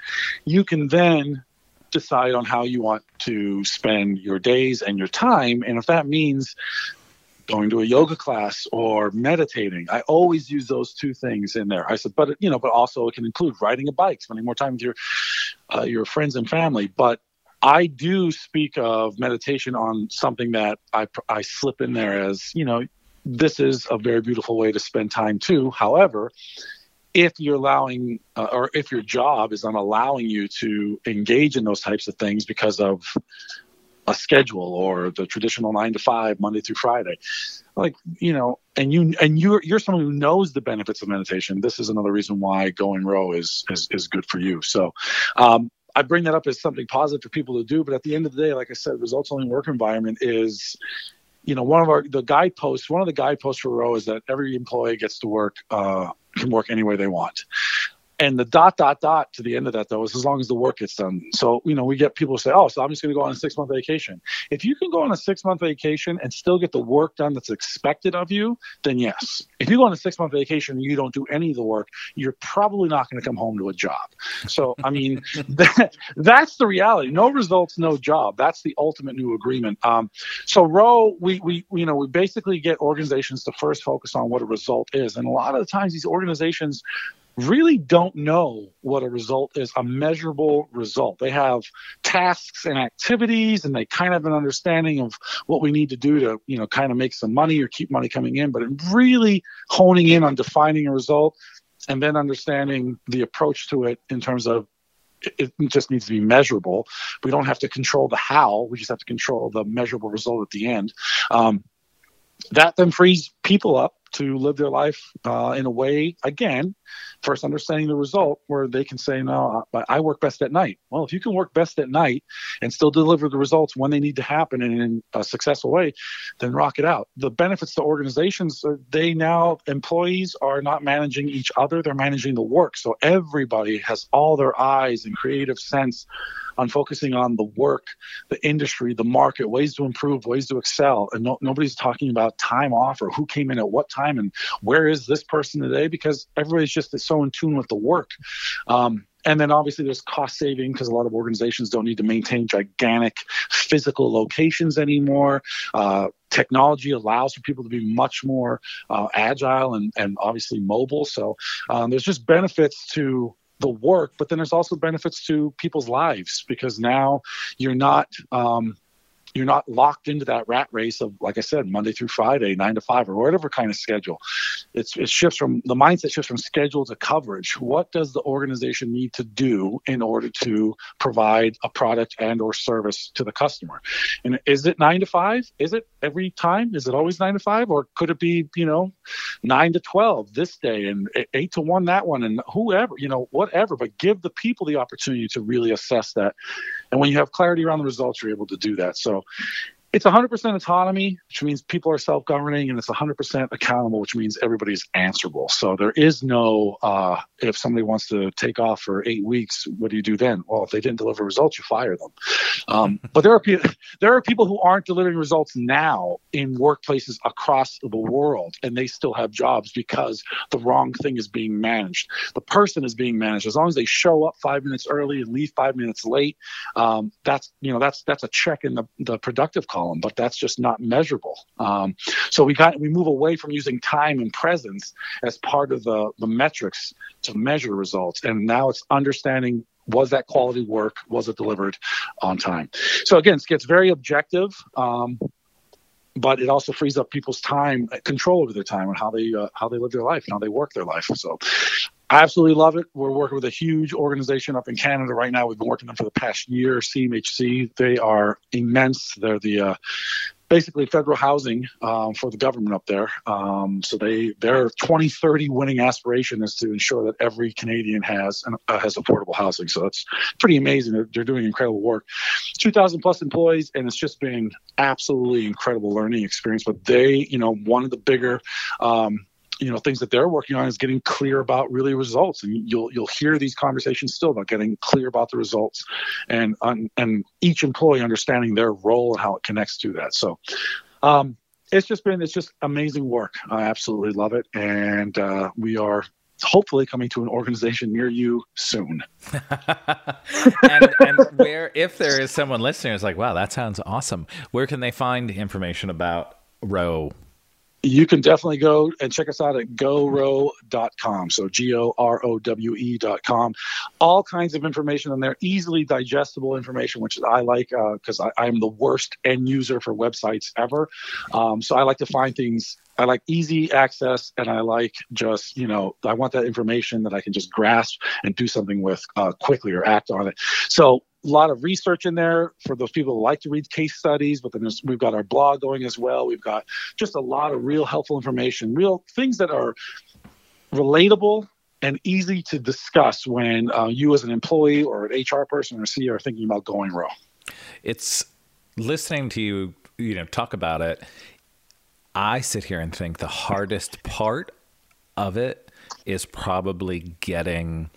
you can then decide on how you want to spend your days and your time. And if that means going to a yoga class or meditating, I always use those two things in there. I said, but you know, but also it can include riding a bike, spending more time with your uh, your friends and family. But I do speak of meditation on something that I I slip in there as you know this is a very beautiful way to spend time too. However, if you're allowing uh, or if your job is not allowing you to engage in those types of things because of a schedule or the traditional nine to five monday through friday like you know and you and you're you're someone who knows the benefits of meditation this is another reason why going ROWE is is, is good for you so um, I bring that up as something positive for people to do, but at the end of the day, like I said, results only work environment is you know, one of our the guideposts, one of the guideposts for ROWE is that every employee gets to work uh, can work any way they want. And the dot dot dot to the end of that though is as long as the work gets done. So you know we get people say, oh, so I'm just going to go on a six month vacation. If you can go on a six month vacation and still get the work done that's expected of you, then yes. If you go on a six month vacation and you don't do any of the work, you're probably not going to come home to a job. So I mean, that, that's the reality. No results, no job. That's the ultimate new agreement. Um, so ROWE, we we you know we basically get organizations to first focus on what a result is, and a lot of the times these organizations really don't know what a result is, a measurable result. They have tasks and activities and they kind of an understanding of what we need to do to, you know, kind of make some money or keep money coming in, but really honing in on defining a result and then understanding the approach to it in terms of it just needs to be measurable. We don't have to control the how, we just have to control the measurable result at the end. Um, that then frees people up to live their life uh, in a way, again, first understanding the result where they can say, No, I work best at night. Well, if you can work best at night and still deliver the results when they need to happen and in a successful way, then rock it out. The benefits to organizations, uh, they now, employees are not managing each other, they're managing the work. So everybody has all their eyes and creative sense on focusing on the work, the industry, the market, ways to improve, ways to excel. And no, nobody's talking about time off or who came in at what time and where is this person today because everybody's just so in tune with the work. Um, and then obviously there's cost saving because a lot of organizations don't need to maintain gigantic physical locations anymore. Uh, technology allows for people to be much more uh, agile and, and obviously mobile. So um, there's just benefits to the work, but then there's also benefits to people's lives because now you're not um, you're not locked into that rat race of like i said monday through friday nine to five or whatever kind of schedule. It's it shifts from the mindset shifts from schedule to coverage. What does the organization need to do in order to provide a product and or service to the customer? And is it nine to five? Is it every time? Is it always nine to five? Or could it be you know nine to 12 this day and eight to one that one and whoever you know whatever but give the people the opportunity to really assess that and when you have clarity around the results you're able to do that. So it's 100% autonomy, which means people are self governing, and it's 100% accountable, which means everybody's answerable. So there is no, uh, if somebody wants to take off for eight weeks, what do you do then? Well, if they didn't deliver results, you fire them. Um, but there are, pe- there are people who aren't delivering results now in workplaces across the world, and they still have jobs because the wrong thing is being managed. The person is being managed. As long as they show up five minutes early and leave five minutes late, um, that's, you know, that's, that's a check in the, the productive column column, but that's just not measurable. Um, so we got we move away from using time and presence as part of the the metrics to measure results, and now it's understanding was that quality work was it delivered on time. So again, it gets very objective. Um, but it also frees up people's time, control over their time, and how they uh, how they live their life and how they work their life. So, I absolutely love it. We're working with a huge organization up in Canada right now. We've been working with them for the past year, CMHC. They are immense. They're the uh, basically federal housing um, for the government up there. Um, so they their 2030 winning aspiration is to ensure that every Canadian has uh, has affordable housing. So that's pretty amazing. They're, they're doing incredible work. 2,000 plus employees, and it's just been absolutely incredible learning experience. But they, you know, one of the bigger um, you know things that they're working on is getting clear about really results. And you'll you'll hear these conversations still about getting clear about the results and on, and each employee understanding their role and how it connects to that. So um, it's just been it's just amazing work. I absolutely love it. And uh, we are hopefully coming to an organization near you soon. and, and, where, if there is someone listening who's like, wow, that sounds awesome, where can they find information about ROWE you can definitely go and check us out at gorowe.com. So G O R O W E.com. All kinds of information on there, easily digestible information, which I like because uh, I'm the worst end user for websites ever. Um, so I like to find things. I like easy access and I like just, you know, I want that information that I can just grasp and do something with uh, quickly or act on it. So a lot of research in there for those people who like to read case studies, but then we've got our blog going as well. We've got just a lot of real helpful information, real things that are relatable and easy to discuss when uh, you, as an employee or an HR person or CEO, are thinking about going ROWE. It's listening to you, you know, talk about it. I sit here and think the hardest part of it is probably getting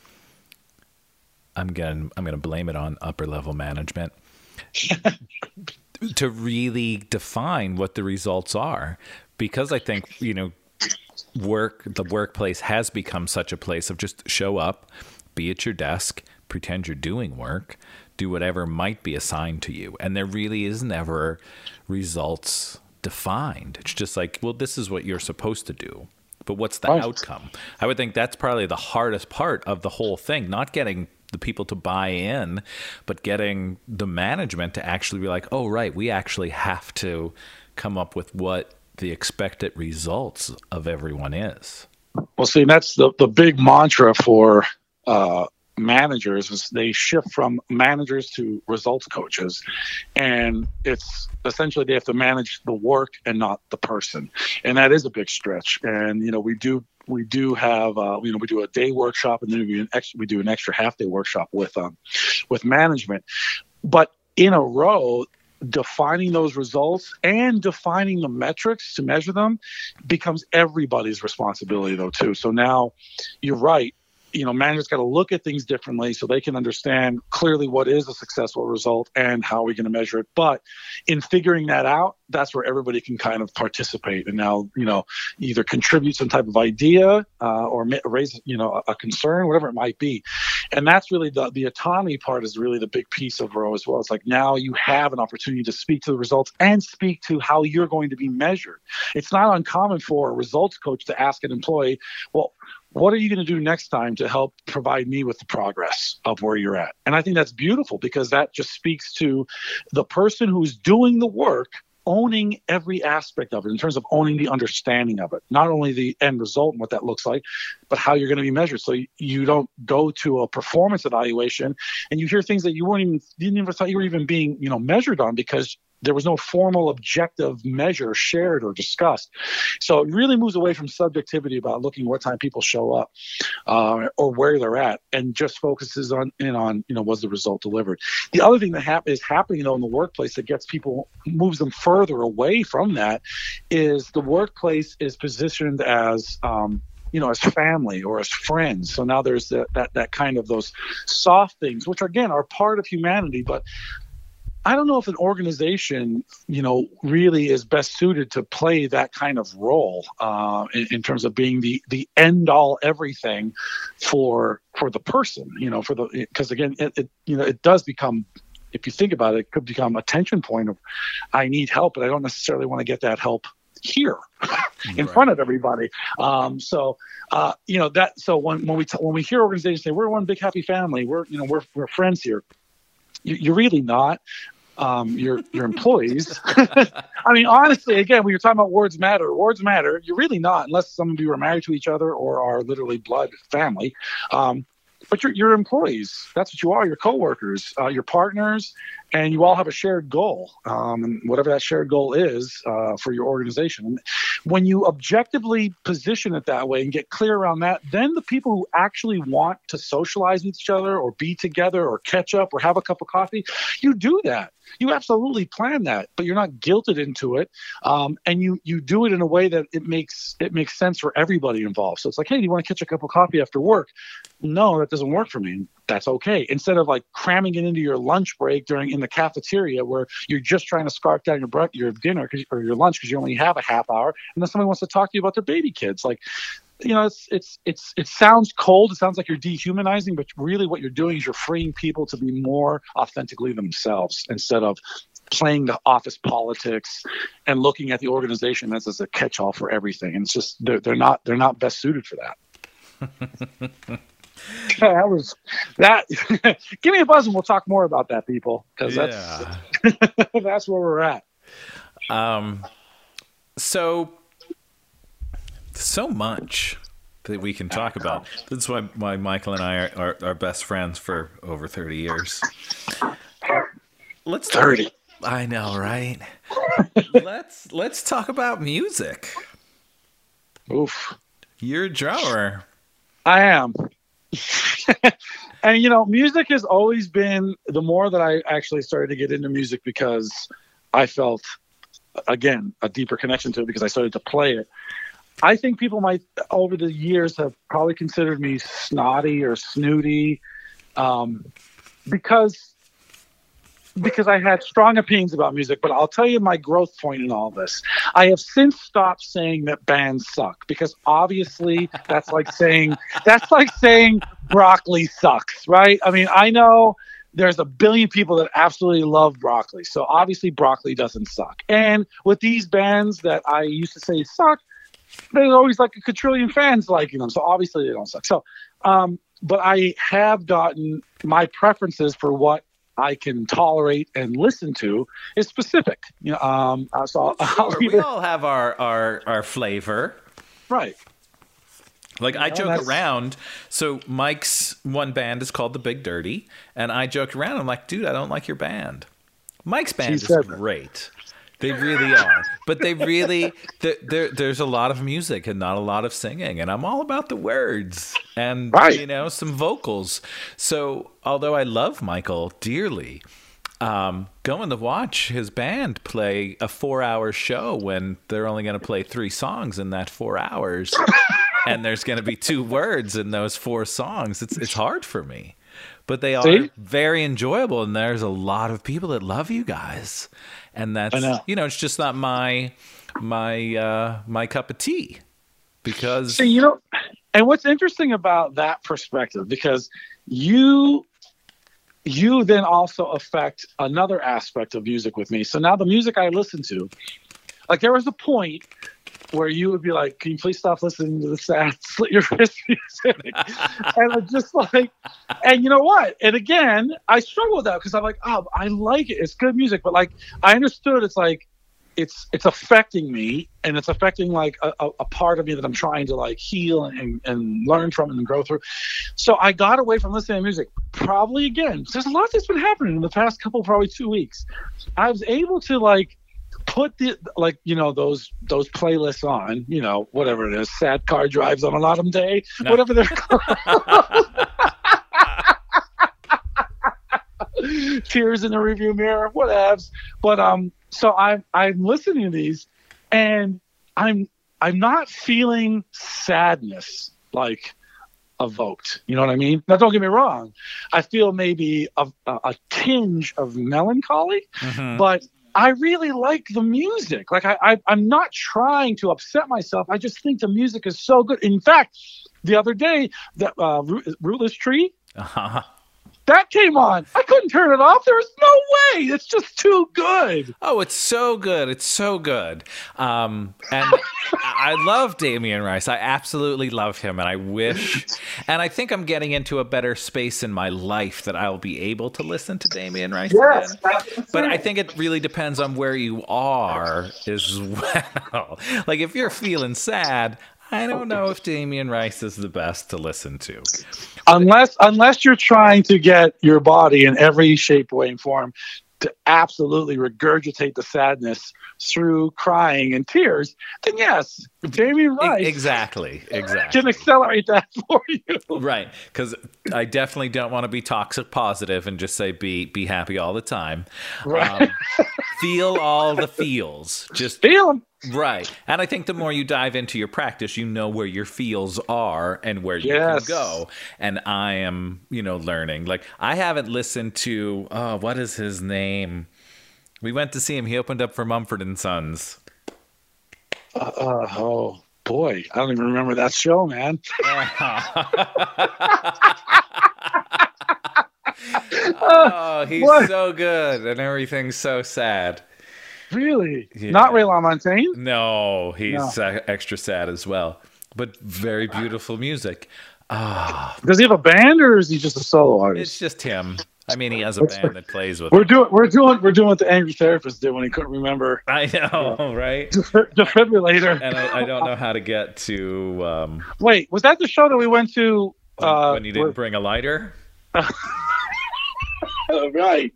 I'm gonna I'm gonna blame it on upper level management to really define what the results are, because I think you know work the workplace has become such a place of just show up, be at your desk, pretend you're doing work, do whatever might be assigned to you, and there really is never results defined. It's just like, well, this is what you're supposed to do. But what's the right. outcome? I would think that's probably the hardest part of the whole thing, not getting the people to buy in, but getting the management to actually be like, oh, right, we actually have to come up with what the expected results of everyone is. Well, see, that's the, the big mantra for uh, managers is they shift from managers to results coaches. And it's essentially they have to manage the work and not the person. And that is a big stretch. And you know we do we do have uh, you know we do a day workshop and then we do an extra, we do an extra half day workshop with um, with management. But in a ROWE defining those results and defining the metrics to measure them becomes everybody's responsibility though too. So now you're right you know, managers got to look at things differently so they can understand clearly what is a successful result and how are we going to measure it. But in figuring that out, that's where everybody can kind of participate and now, you know, either contribute some type of idea uh, or raise, you know, a, a concern, whatever it might be. And that's really the, the autonomy part is really the big piece of ROWE as well. It's like now you have an opportunity to speak to the results and speak to how you're going to be measured. It's not uncommon for a results coach to ask an employee, well, what are you going to do next time to help provide me with the progress of where you're at? And I think that's beautiful because that just speaks to the person who's doing the work owning every aspect of it in terms of owning the understanding of it not only the end result and what that looks like but how you're going to be measured so you don't go to a performance evaluation and you hear things that you weren't even you didn't even thought you were even being you know measured on because there was no formal objective measure shared or discussed. So it really moves away from subjectivity about looking what time people show up uh, or where they're at, and just focuses on in on you know was the result delivered. The other thing that is happening though in the workplace that gets people moves them further away from that is the workplace is positioned as um, you know, as family or as friends. So now there's that, that that kind of those soft things, which again are part of humanity, but I don't know if an organization, you know, really is best suited to play that kind of role uh, in, in, terms of being the the end all everything for for the person, you know, for the because again, it, it you know it does become if you think about it, it could become a tension point of I need help, but I don't necessarily want to get that help here in right. front of everybody. Um, so, uh, you know, that, so when, when we, t- when we hear organizations say, we're one big happy family, we're, you know, we're, we're friends here. You, are really not um, your your employees. I mean, honestly, again, when you're talking about words matter, words matter. You're really not, unless some of you are married to each other or are literally blood family. Um, but you're, you're employees. That's what you are. Your coworkers, uh, your partners, and you all have a shared goal, um, and whatever that shared goal is uh, for your organization. When you objectively position it that way and get clear around that, then the people who actually want to socialize with each other or be together or catch up or have a cup of coffee, you do that. You absolutely plan that, but you're not guilted into it, um, and you you do it in a way that it makes it makes sense for everybody involved. So it's like, hey, do you want to catch a cup of coffee after work? No, that doesn't work for me. That's okay. Instead of like cramming it into your lunch break during in the cafeteria where you're just trying to scarf down your your dinner or your lunch because you only have a half hour, and then somebody wants to talk to you about their baby kids, like you know, it's it's it's it sounds cold. It sounds like you're dehumanizing, but really what you're doing is you're freeing people to be more authentically themselves instead of playing the office politics and looking at the organization as, as a catch-all for everything. And it's just they're, they're not they're not best suited for that. that was that. give me a buzz and we'll talk more about that, people, because that's yeah. that's where we're at. Um. So so much that we can talk about. That's why, why Michael and I are, are, are best friends for over 30 years. Let's 30. Talk, I know, right? let's let's talk about music. Oof. You're a drummer. I am. and you know, music has always been the more that I actually started to get into music because I felt again a deeper connection to it because I started to play it. I think people might over the years have probably considered me snotty or snooty um, because because I had strong opinions about music, but I'll tell you my growth point in all this. I have since stopped saying that bands suck because obviously that's like saying that's like saying broccoli sucks, right? I mean, I know there's a billion people that absolutely love broccoli. So obviously broccoli doesn't suck. And with these bands that I used to say suck, there's always like a quadrillion fans liking them. So obviously they don't suck. So um but I have gotten my preferences for what I can tolerate and listen to is specific. You know, um, so Sure, we all have our our our flavor. right. Like I know, joke that's- around. So Mike's one band is called the Big Dirty, and I joke around. I'm like, dude, I don't like your band. Mike's band is great. that. They really are, but they really there, there. There's a lot of music and not a lot of singing, and I'm all about the words and Right. you know some vocals. So although I love Michael dearly, um, going to watch his band play a four-hour show when they're only going to play three songs in that four hours, and there's going to be two words in those four songs. It's it's hard for me, but they are See? very enjoyable, and there's a lot of people that love you guys, and that's know. you know it's just not my my uh, my cup of tea because See, you know, and what's interesting about that perspective because you you then also affect another aspect of music with me. So now the music I listen to, like there was a point where you would be like, "Can you please stop listening to the sad slit your wrist music?" and I'm just like, and you know what? And again, I struggle with that because I'm like, "Oh, I like it. It's good music," but like I understood it's like it's it's affecting me and it's affecting like a, a, part of me that I'm trying to like heal and, and learn from and grow through. So I got away from listening to music. Probably again, there's a lot that's been happening in the past couple, probably two weeks. I was able to like put the like you know those those playlists on you know whatever it is sad car drives on an autumn day No. whatever they're called. Tears in the review mirror whatevs. But um so i'm i'm listening to these and i'm i'm not feeling sadness like evoked. You know what i mean? Now don't get me wrong. I feel maybe a, a, a tinge of melancholy Mhm. but I really like the music. Like I, I, I'm not trying to upset myself. I just think the music is so good. In fact, the other day, that uh, Root- Rootless Tree Uh-huh. That came on. I couldn't turn it off. There was no way. It's just too good. Oh, it's so good. It's so good. Um, and I love Damien Rice. I absolutely love him. And I wish, and I think I'm getting into a better space in my life that I'll be able to listen to Damien Rice again. But I think it really depends on where you are as well. like if you're feeling sad, I don't know if Damien Rice is the best to listen to. unless unless you're trying to get your body in every shape, way, and form to absolutely regurgitate the sadness through crying and tears, then yes, Damien E- Rice Exactly. Exactly. can accelerate that for you. Right, because I definitely don't want to be toxic positive and just say be be happy all the time. Right. Um, feel all the feels. Just Feel 'em. right, and I think the more you dive into your practice, you know where your feels are and where you Yes. can go. And I am, you know, learning. Like I haven't listened to oh, what is his name? We went to see him. He opened up for Mumford and Sons. Uh, uh, oh boy, I don't even remember that show, man. oh, he's What? so good, and everything's so sad. Really? Yeah. Not Ray LaMontagne? No, he's uh, extra sad as well, but very beautiful music. Ah, Does he have a band or is he just a solo artist? it's just him. I mean, he has a band that plays with We're him. doing we're doing we're doing what the angry therapist did when he couldn't remember I know, right? defibrillator. And I, I don't know how to get to um, Wait, was that the show that we went to? when, uh, when you didn't bring a lighter. Oh, right.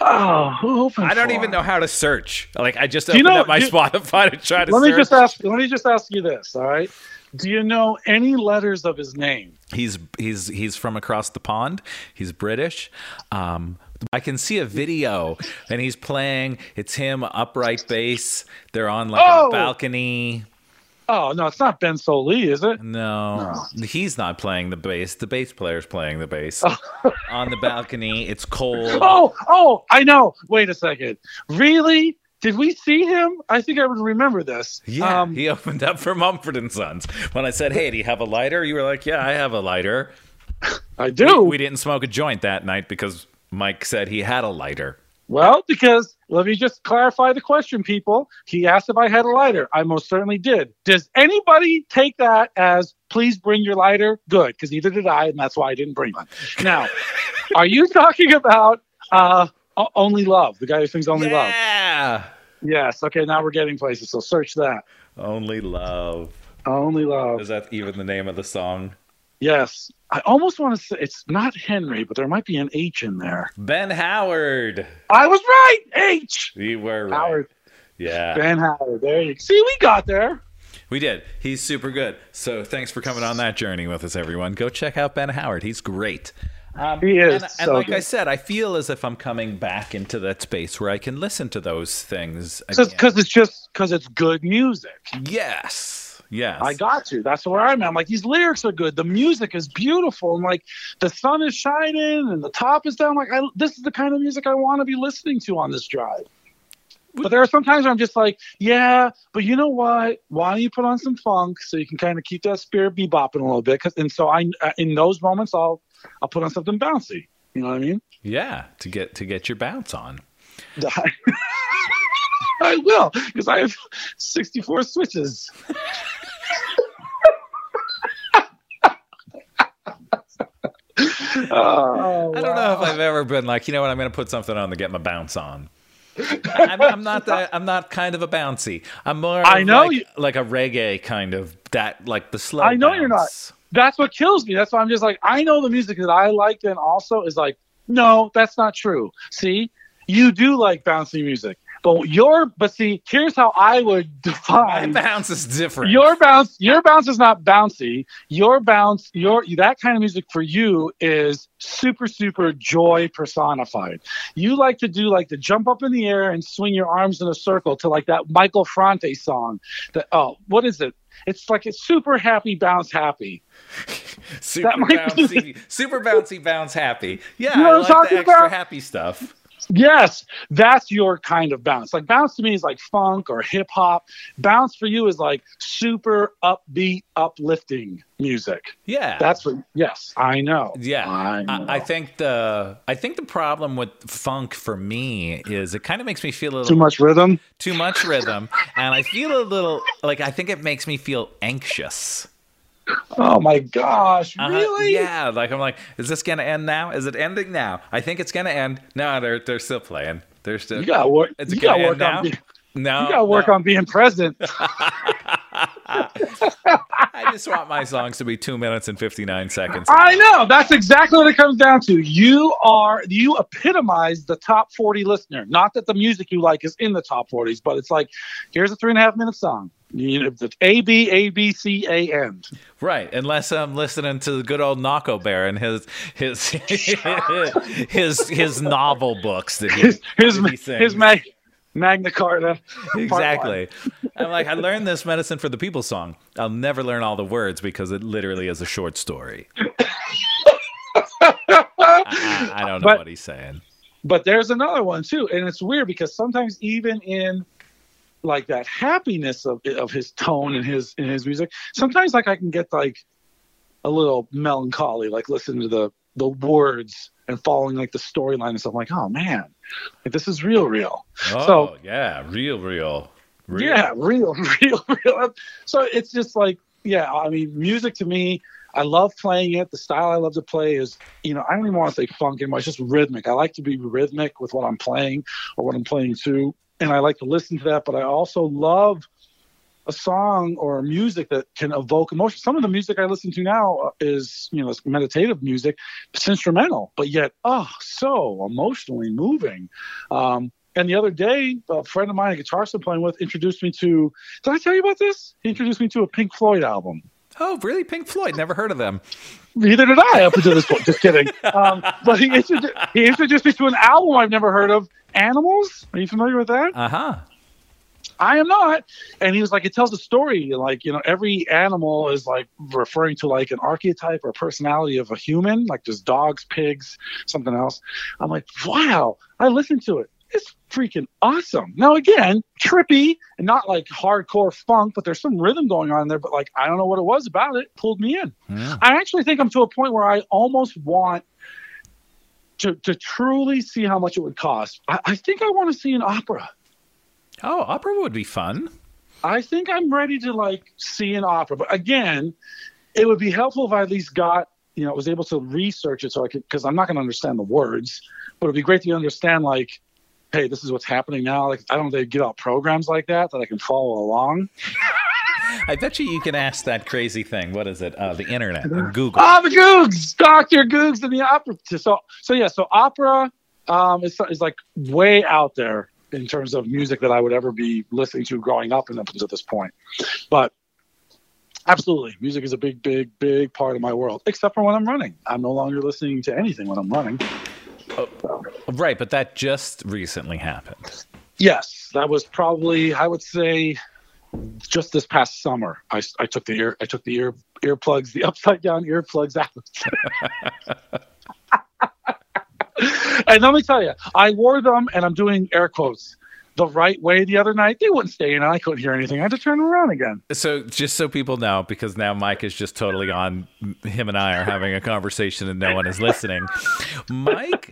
Oh, who opened I don't for even know how to search. Like I just Do you know- up my do- Spotify to try to Let search. me just ask. Let me just ask you this. All right. Do you know any letters of his name? He's he's he's from across the pond. He's British. Um, I can see a video and he's playing. It's him upright bass. They're on like Oh! a balcony. Oh no, it's not Ben Sollee, is it? No, he's not playing the bass. The bass player's playing the bass on the balcony. It's cold. Oh, oh, I know. Wait a second. Really? Did we see him? I think I would remember this. Yeah, Um, he opened up for Mumford and Sons. When I said, "Hey, do you have a lighter?" You were like, "Yeah, I have a lighter." I do. We didn't smoke a joint that night because Mike said he had a lighter. Well, because let me just clarify the question, people. He asked if I had a lighter. I most certainly did. Does anybody take that as please bring your lighter? Good, because neither did I, and that's why I didn't bring one. Now, are you talking about uh, Only Love, the guy who sings Only Love? yeah, Yes. Okay, now we're getting places. So search that. only love. Only Love. Is that even the name of the song? Yes. I almost want to say it's not Henry, but there might be an H in there. Ben Howard. I was right. H. We were right. Howard. Yeah, Ben Howard. There you See, we got there. we did. He's super good. So thanks for coming on that journey with us, everyone. Go check out Ben Howard. He's great. Um, He is And, and so like I said, I feel as if I'm coming back into that space where I can listen to those things. Because it's just because it's good music. yes, yes. I got to. That's where I'm at. I'm like, these lyrics are good. The music is beautiful. And like, the sun is shining and the top is down. Like, I, this is the kind of music I want to be listening to on this drive. But there are some times where I'm just like, yeah, but you know what? Why don't you put on some funk so you can kind of keep that spirit bebopping a little bit? 'Cause- and so I, uh, in those moments, I'll, I'll put on something bouncy. You know what I mean? Yeah, to get to get your bounce on. I will because I have 64 switches. Oh, I don't know if I've ever been like, you know what, I'm going to put something on to get my bounce on. I'm, I'm not that. I'm not kind of a bouncy. I'm more. I know like, you- like a reggae kind of that, like the slow. I know you're not. That's what kills me. That's why I'm just like, I know the music that I like, and also is like, no, that's not true. See, you do like bouncy music, but your, but see, here's how I would My define bounce is different. your bounce. Your bounce is not bouncy. Your bounce, your that kind of music for you is super, super joy personified. You like to do like to jump up in the air and swing your arms in a circle to like that Michael Franti song. That oh, what is it? It's like it's super happy bounce happy. super be- bouncy, super bouncy, bounce happy. Yeah, You know I like the extra about? happy stuff. Yes, that's your kind of bounce. Like bounce to me is like funk or hip hop. Bounce for you is like super upbeat, uplifting music. Yeah, That's what. Yes, I know. Yeah, I, know. I, I think the I think the problem with funk for me is it kind of makes me feel a little too much rhythm. too much rhythm, and I feel a little like I think it makes me feel anxious. Oh my gosh, Uh-huh, really? Yeah, like I'm like, is this gonna end now? Is it ending now? I think it's gonna end. No, they're they're still playing. They're still. You gotta work. Is it You gotta work now? Be, you gotta work no. on being present. I just want my songs to be two minutes and fifty nine seconds. I know. That's exactly what it comes down to. You are you epitomize the top forty listener. Not that the music you like is in the top forties, but it's like here's a three and a half minute song. You know, A B A B C A N. Right, unless I'm listening to the good old Nahko Bear and his his his his novel books that he, His that he sings. his mag, Magna Carta. Exactly. I'm like, I learned this medicine for the people song. I'll never learn all the words because it literally is a short story. I, I- I don't know But- what he's saying. But there's another one too, and it's weird because sometimes even in like that happiness of of his tone and his in his music, sometimes like I can get like a little melancholy, like listening to the the words and following like the storyline and stuff. I'm like, oh man, like this is real, real. Oh, So- yeah, real, real, real. Yeah, real, real, real. So it's just like, yeah, I mean, music to me, I love playing it. The style I love to play is, you know, I don't even want to say funk anymore. It's just rhythmic. I like to be rhythmic with what I'm playing or what I'm playing to. And I like to listen to that. But I also love a song or music that can evoke emotion. Some of the music I listen to now is, you know, it's meditative music. It's instrumental, but yet, oh, so emotionally moving. Um, and the other day, a friend of mine, a guitarist I'm playing with, introduced me to. Did I tell you about this? He introduced me to a Pink Floyd album. Oh, really? Pink Floyd? Never heard of them. Neither did I up until this point. Just kidding. Um, but he introduced, he introduced me to an album I've never heard of, Animals. Are you familiar with that? Uh huh. I am not. And he was like, it tells a story. Like, you know, every animal is like referring to like an archetype or personality of a human, like there's dogs, pigs, something else. I'm like, wow, I listened to it. It's freaking awesome. Now, again, trippy and not like hardcore funk, but there's some rhythm going on there. But like, I don't know what it was about it. Pulled me in. Yeah. I actually think I'm to a point where I almost want to, to truly see how much it would cost. I, I think I want to see an opera. Oh, opera would be fun. I think I'm ready to like see an opera. But again, it would be helpful if I at least got, you know, was able to research it so I could, because I'm not going to understand the words, but it'd be great to understand like, hey, this is what's happening now. Like, I don't they give out programs like that that I can follow along. I bet you you can ask that crazy thing. What is it? Uh, the internet, and Google. Oh, the Googs, Doctor Googs, and the opera. So, so yeah, so opera um, is is like way out there in terms of music that I would ever be listening to growing up and up until this point. But absolutely, music is a big, big, big part of my world. Except for when I'm running, I'm no longer listening to anything when I'm running. Right, but that just recently happened. Yes, that was probably I would say just this past summer. I, I took the ear I took the ear earplugs the upside down earplugs out. and let me tell you, I wore them and I'm doing air quotes the right way the other night. They wouldn't stay in. I couldn't hear anything. I had to turn around again. So, just so people know, because now Mike is just totally on, him and I are having a conversation and no one is listening. Mike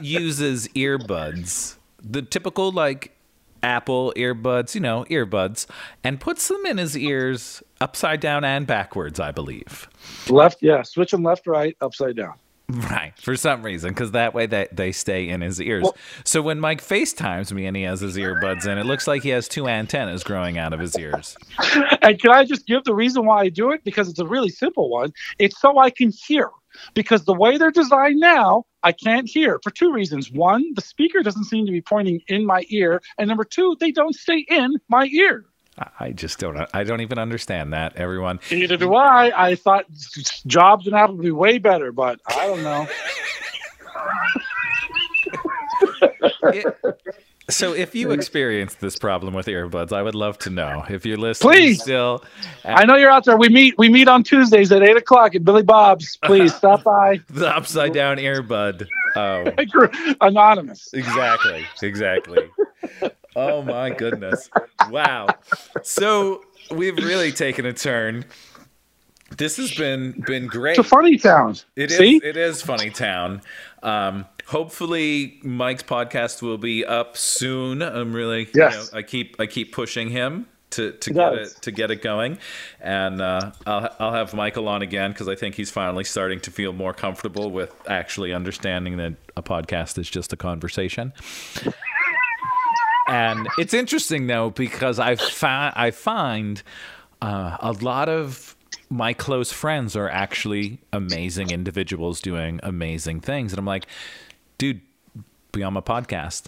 uses earbuds, the typical like Apple earbuds, you know, earbuds, and puts them in his ears upside down and backwards, I believe. Left, yeah, switch them left, right, upside down. Right, for some reason, because that way they, they stay in his ears. Well- so when Mike FaceTimes me and he has his earbuds in, it looks like he has two antennas growing out of his ears. And can I just give the reason why I do it? Because it's a really simple one. It's so I can hear. Because the way they're designed now, I can't hear for two reasons. One, the speaker doesn't seem to be pointing in my ear, and number two, they don't stay in my ear. I- I just don't. I don't even understand that. Everyone, Neither do I. I thought Jobs and Apple would be way better, but I don't know. It- so if you experienced this problem with earbuds, I would love to know. If you're listening, Please. still, I know you're out there. We meet. We meet on Tuesdays at eight o'clock at Billy Bob's. Please stop by. the upside down earbud. Oh, Anonymous. exactly, exactly. Oh my goodness! Wow. So we've really taken a turn. This has been been great. It's a funny town. It is. It is Funny Town. Um, hopefully, Mike's podcast will be up soon. I'm really. Yes. I keep. I keep pushing him to to get does. it to get it going, and uh, I'll I'll have Michael on again because I think he's finally starting to feel more comfortable with actually understanding that a podcast is just a conversation. And it's interesting though because I find I find uh, a lot of my close friends are actually amazing individuals doing amazing things, and I'm like, dude, be on my podcast,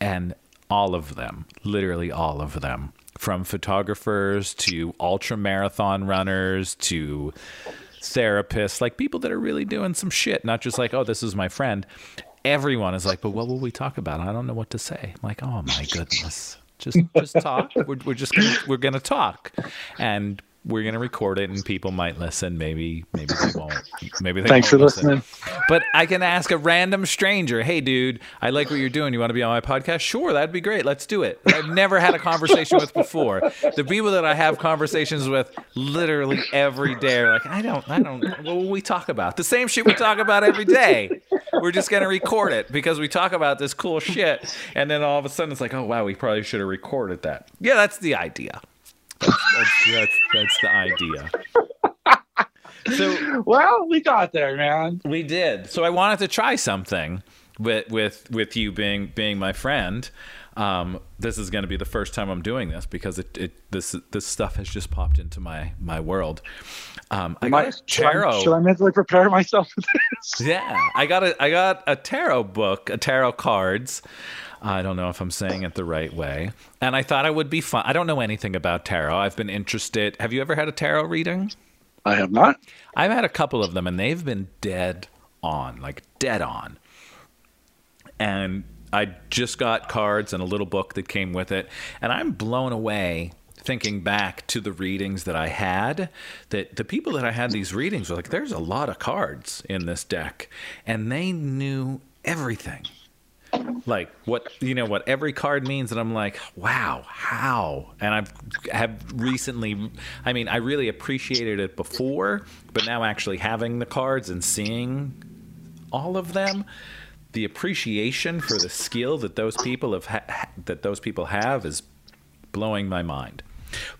and all of them, literally all of them, from photographers to ultra marathon runners to therapists, like people that are really doing some shit, not just like, oh, this is my friend. Everyone is like, but what will we talk about? I don't know what to say. I'm like, oh my goodness, just just talk. We're, we're just gonna, we're gonna talk, and we're gonna record it, and people might listen. Maybe maybe they won't. Maybe they Thanks won't for listen. listening. But I can ask a random stranger, hey, dude, I like what you're doing. You want to be on my podcast? Sure, that'd be great. Let's do it. I've never had a conversation with before. The people that I have conversations with literally every day are like, I don't, I don't, what will we talk about? The same shit we talk about every day. We're just going to record it because we talk about this cool shit. And then all of a sudden it's like, oh, wow, we probably should have recorded that. Yeah, that's the idea. That's, that's, that's, that's the idea. So Well, we got there, man. we did. So I wanted to try something with with with you being being my friend. Um, this is going to be the first time I'm doing this because it, it this this stuff has just popped into my my world. Um, I got Might- a should, I, should I mentally prepare myself for this? Yeah, I got a I got a tarot book, a tarot cards. I don't know if I'm saying it the right way, and I thought it would be fun. I don't know anything about tarot. I've been interested. Have you ever had a tarot reading? I have not. I've had a couple of them, and they've been dead on, like dead on. And I just got cards and a little book that came with it, and I'm blown away thinking back to the readings that I had, that the people that I had these readings were like, there's a lot of cards in this deck, and they knew everything. Like what you know what every card means, and I'm like, wow, how? And I've have recently, I mean, I really appreciated it before, but now actually having the cards and seeing all of them, the appreciation for the skill that those people have ha- that those people have is blowing my mind.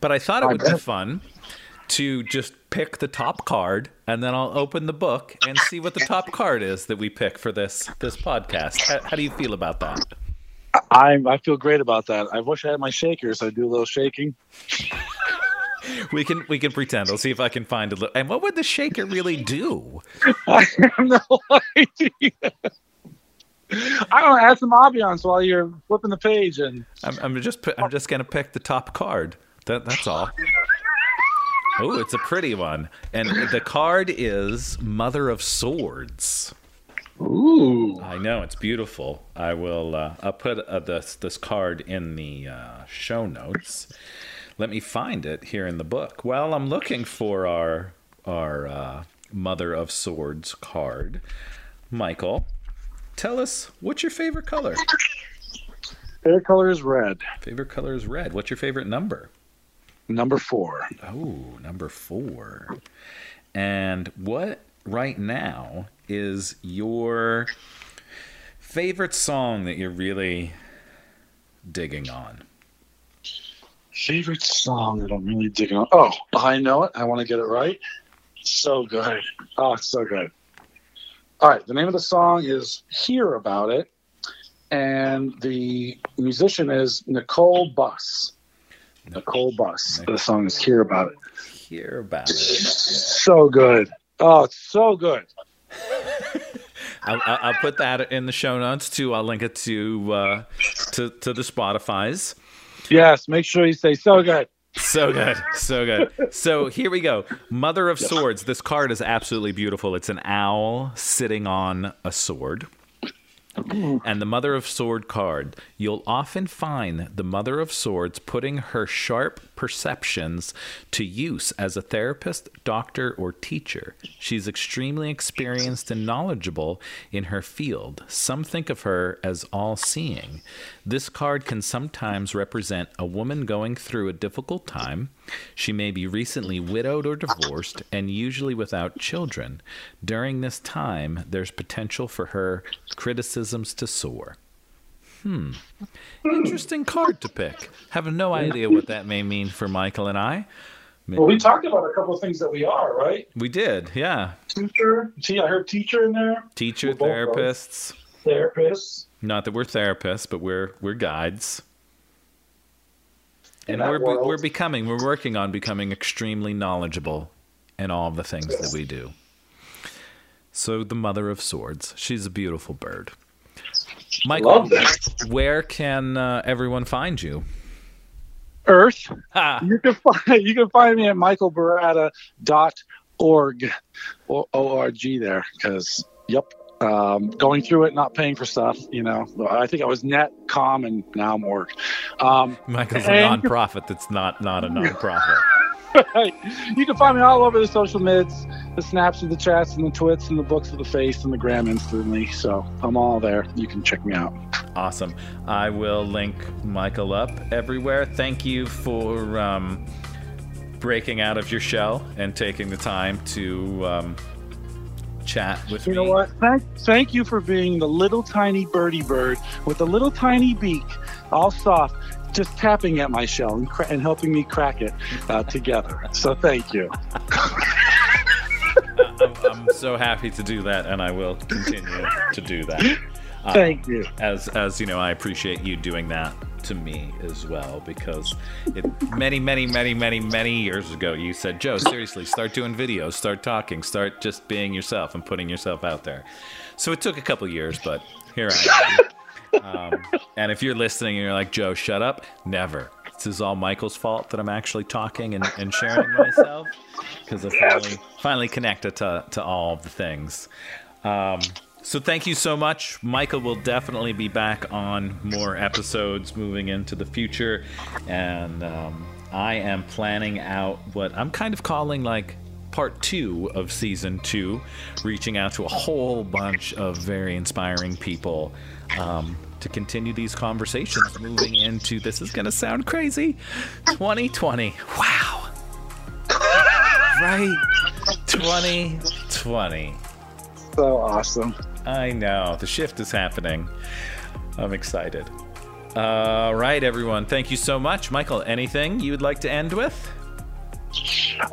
But I thought it would be fun to just pick the top card and then I'll open the book and see what the top card is that we pick for this this podcast. How, how do you feel about that? I I feel great about that. I wish I had my shakers. So I do a little shaking. we can we can pretend. I'll see if I can find a little. And what would the shaker really do? I have no idea. I don't know, add some ambiance while you're flipping the page, and I'm, I'm just I'm just gonna pick the top card. That, that's all. Oh, it's a pretty one. And the card is Mother of Swords. Ooh. I know it's beautiful. I will. Uh, I'll put uh, this this card in the uh, show notes. Let me find it here in the book. Well, I'm looking for our our uh, Mother of Swords card. Michael, tell us what's your favorite color. Favorite color is red. Favorite color is red. What's your favorite number? Number four. Oh, number four. And what right now is your favorite song that you're really digging on? Favorite song that I'm really digging on. Oh, I know it. I want to get it right. So good. Oh, it's so good. All right. The name of the song is Hear About It. And the musician is Nicole Buss. Nicole Buss. The song is Hear About It. Hear about it. So good. Oh, it's so good. I'll, I'll I'll put that in the show notes too. I'll link it to uh, to to the Spotify's. Yes, make sure you say so good. So good, so good. So here we go. Mother of Swords. This card is absolutely beautiful. It's an owl sitting on a sword. And the Mother of Sword card, you'll often find the Mother of Swords putting her sharp perceptions to use as a therapist, doctor, or teacher. She's extremely experienced and knowledgeable in her field. Some think of her as all seeing. This card can sometimes represent a woman going through a difficult time. She may be recently widowed or divorced and usually without children. During this time, there's potential for her criticisms to soar. Hmm. Interesting card to pick. Have no idea what that may mean for Michael and I. Well, we talked about a couple of things that we are, right? We did, yeah. Teacher. See, I heard teacher in there. Teacher, We're therapists. Therapists. Not that we're therapists, but we're we're guides. In And we're world. we're becoming we're working on becoming extremely knowledgeable in all of the things that we do. So the mother of swords, she's a beautiful bird. Michael, Love that. where can uh, everyone find you? Earth. Ha! You can find you can find me at michaelbaratta.org or O-R-G there because yep. Um, going through it, not paying for stuff, you know. I think I was net, com, and now I'm org. Um, Michael's a nonprofit that's not not a nonprofit. you can find me all over the social mids, the snaps and the chats and the twits and the books of the face and the gram instantly. So I'm all there. You can check me out. Awesome. I will link Michael up everywhere. Thank you for um, breaking out of your shell and taking the time to um, chat with You me. know what? Thank, thank you for being the little tiny birdie bird with a little tiny beak, all soft, just tapping at my shell and, cra- and helping me crack it uh, together. So thank you. I'm, I'm so happy to do that, and I will continue to do that. Uh, Thank you. as as you know, I appreciate you doing that to me as well because it, many, many, many, many, many years ago, you said, "Joe, seriously, start doing videos, start talking, start just being yourself and putting yourself out there." So it took a couple years, but here I am. Um, and if you're listening and you're like, "Joe, shut up," never. This is all Michael's fault that I'm actually talking and, and sharing myself because I finally finally connected to to all the things. Um, So thank you so much. Michael will definitely be back on more episodes moving into the future. And um, I am planning out what I'm kind of calling like part two of season two, reaching out to a whole bunch of very inspiring people um, to continue these conversations moving into this is going to sound crazy 2020. Wow. right? 2020. So awesome. I know. The shift is happening. I'm excited. All right, everyone. Thank you so much. Michael, anything you would like to end with?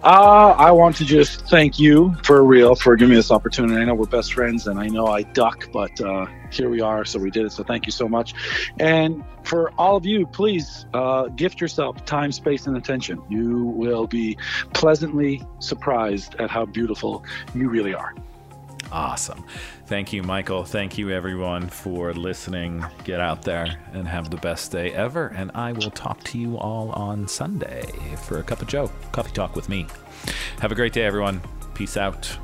Uh, I want to just thank you for real for giving me this opportunity. I know we're best friends and I know I duck, but uh, here we are. So we did it. So thank you so much. And for all of you, please uh, gift yourself time, space, and attention. You will be pleasantly surprised at how beautiful you really are. Awesome. Thank you, Michael. Thank you, everyone, for listening. Get out there and have the best day ever. And I will talk to you all on Sunday for a cup of Joe, coffee talk with me. Have a great day, everyone. Peace out.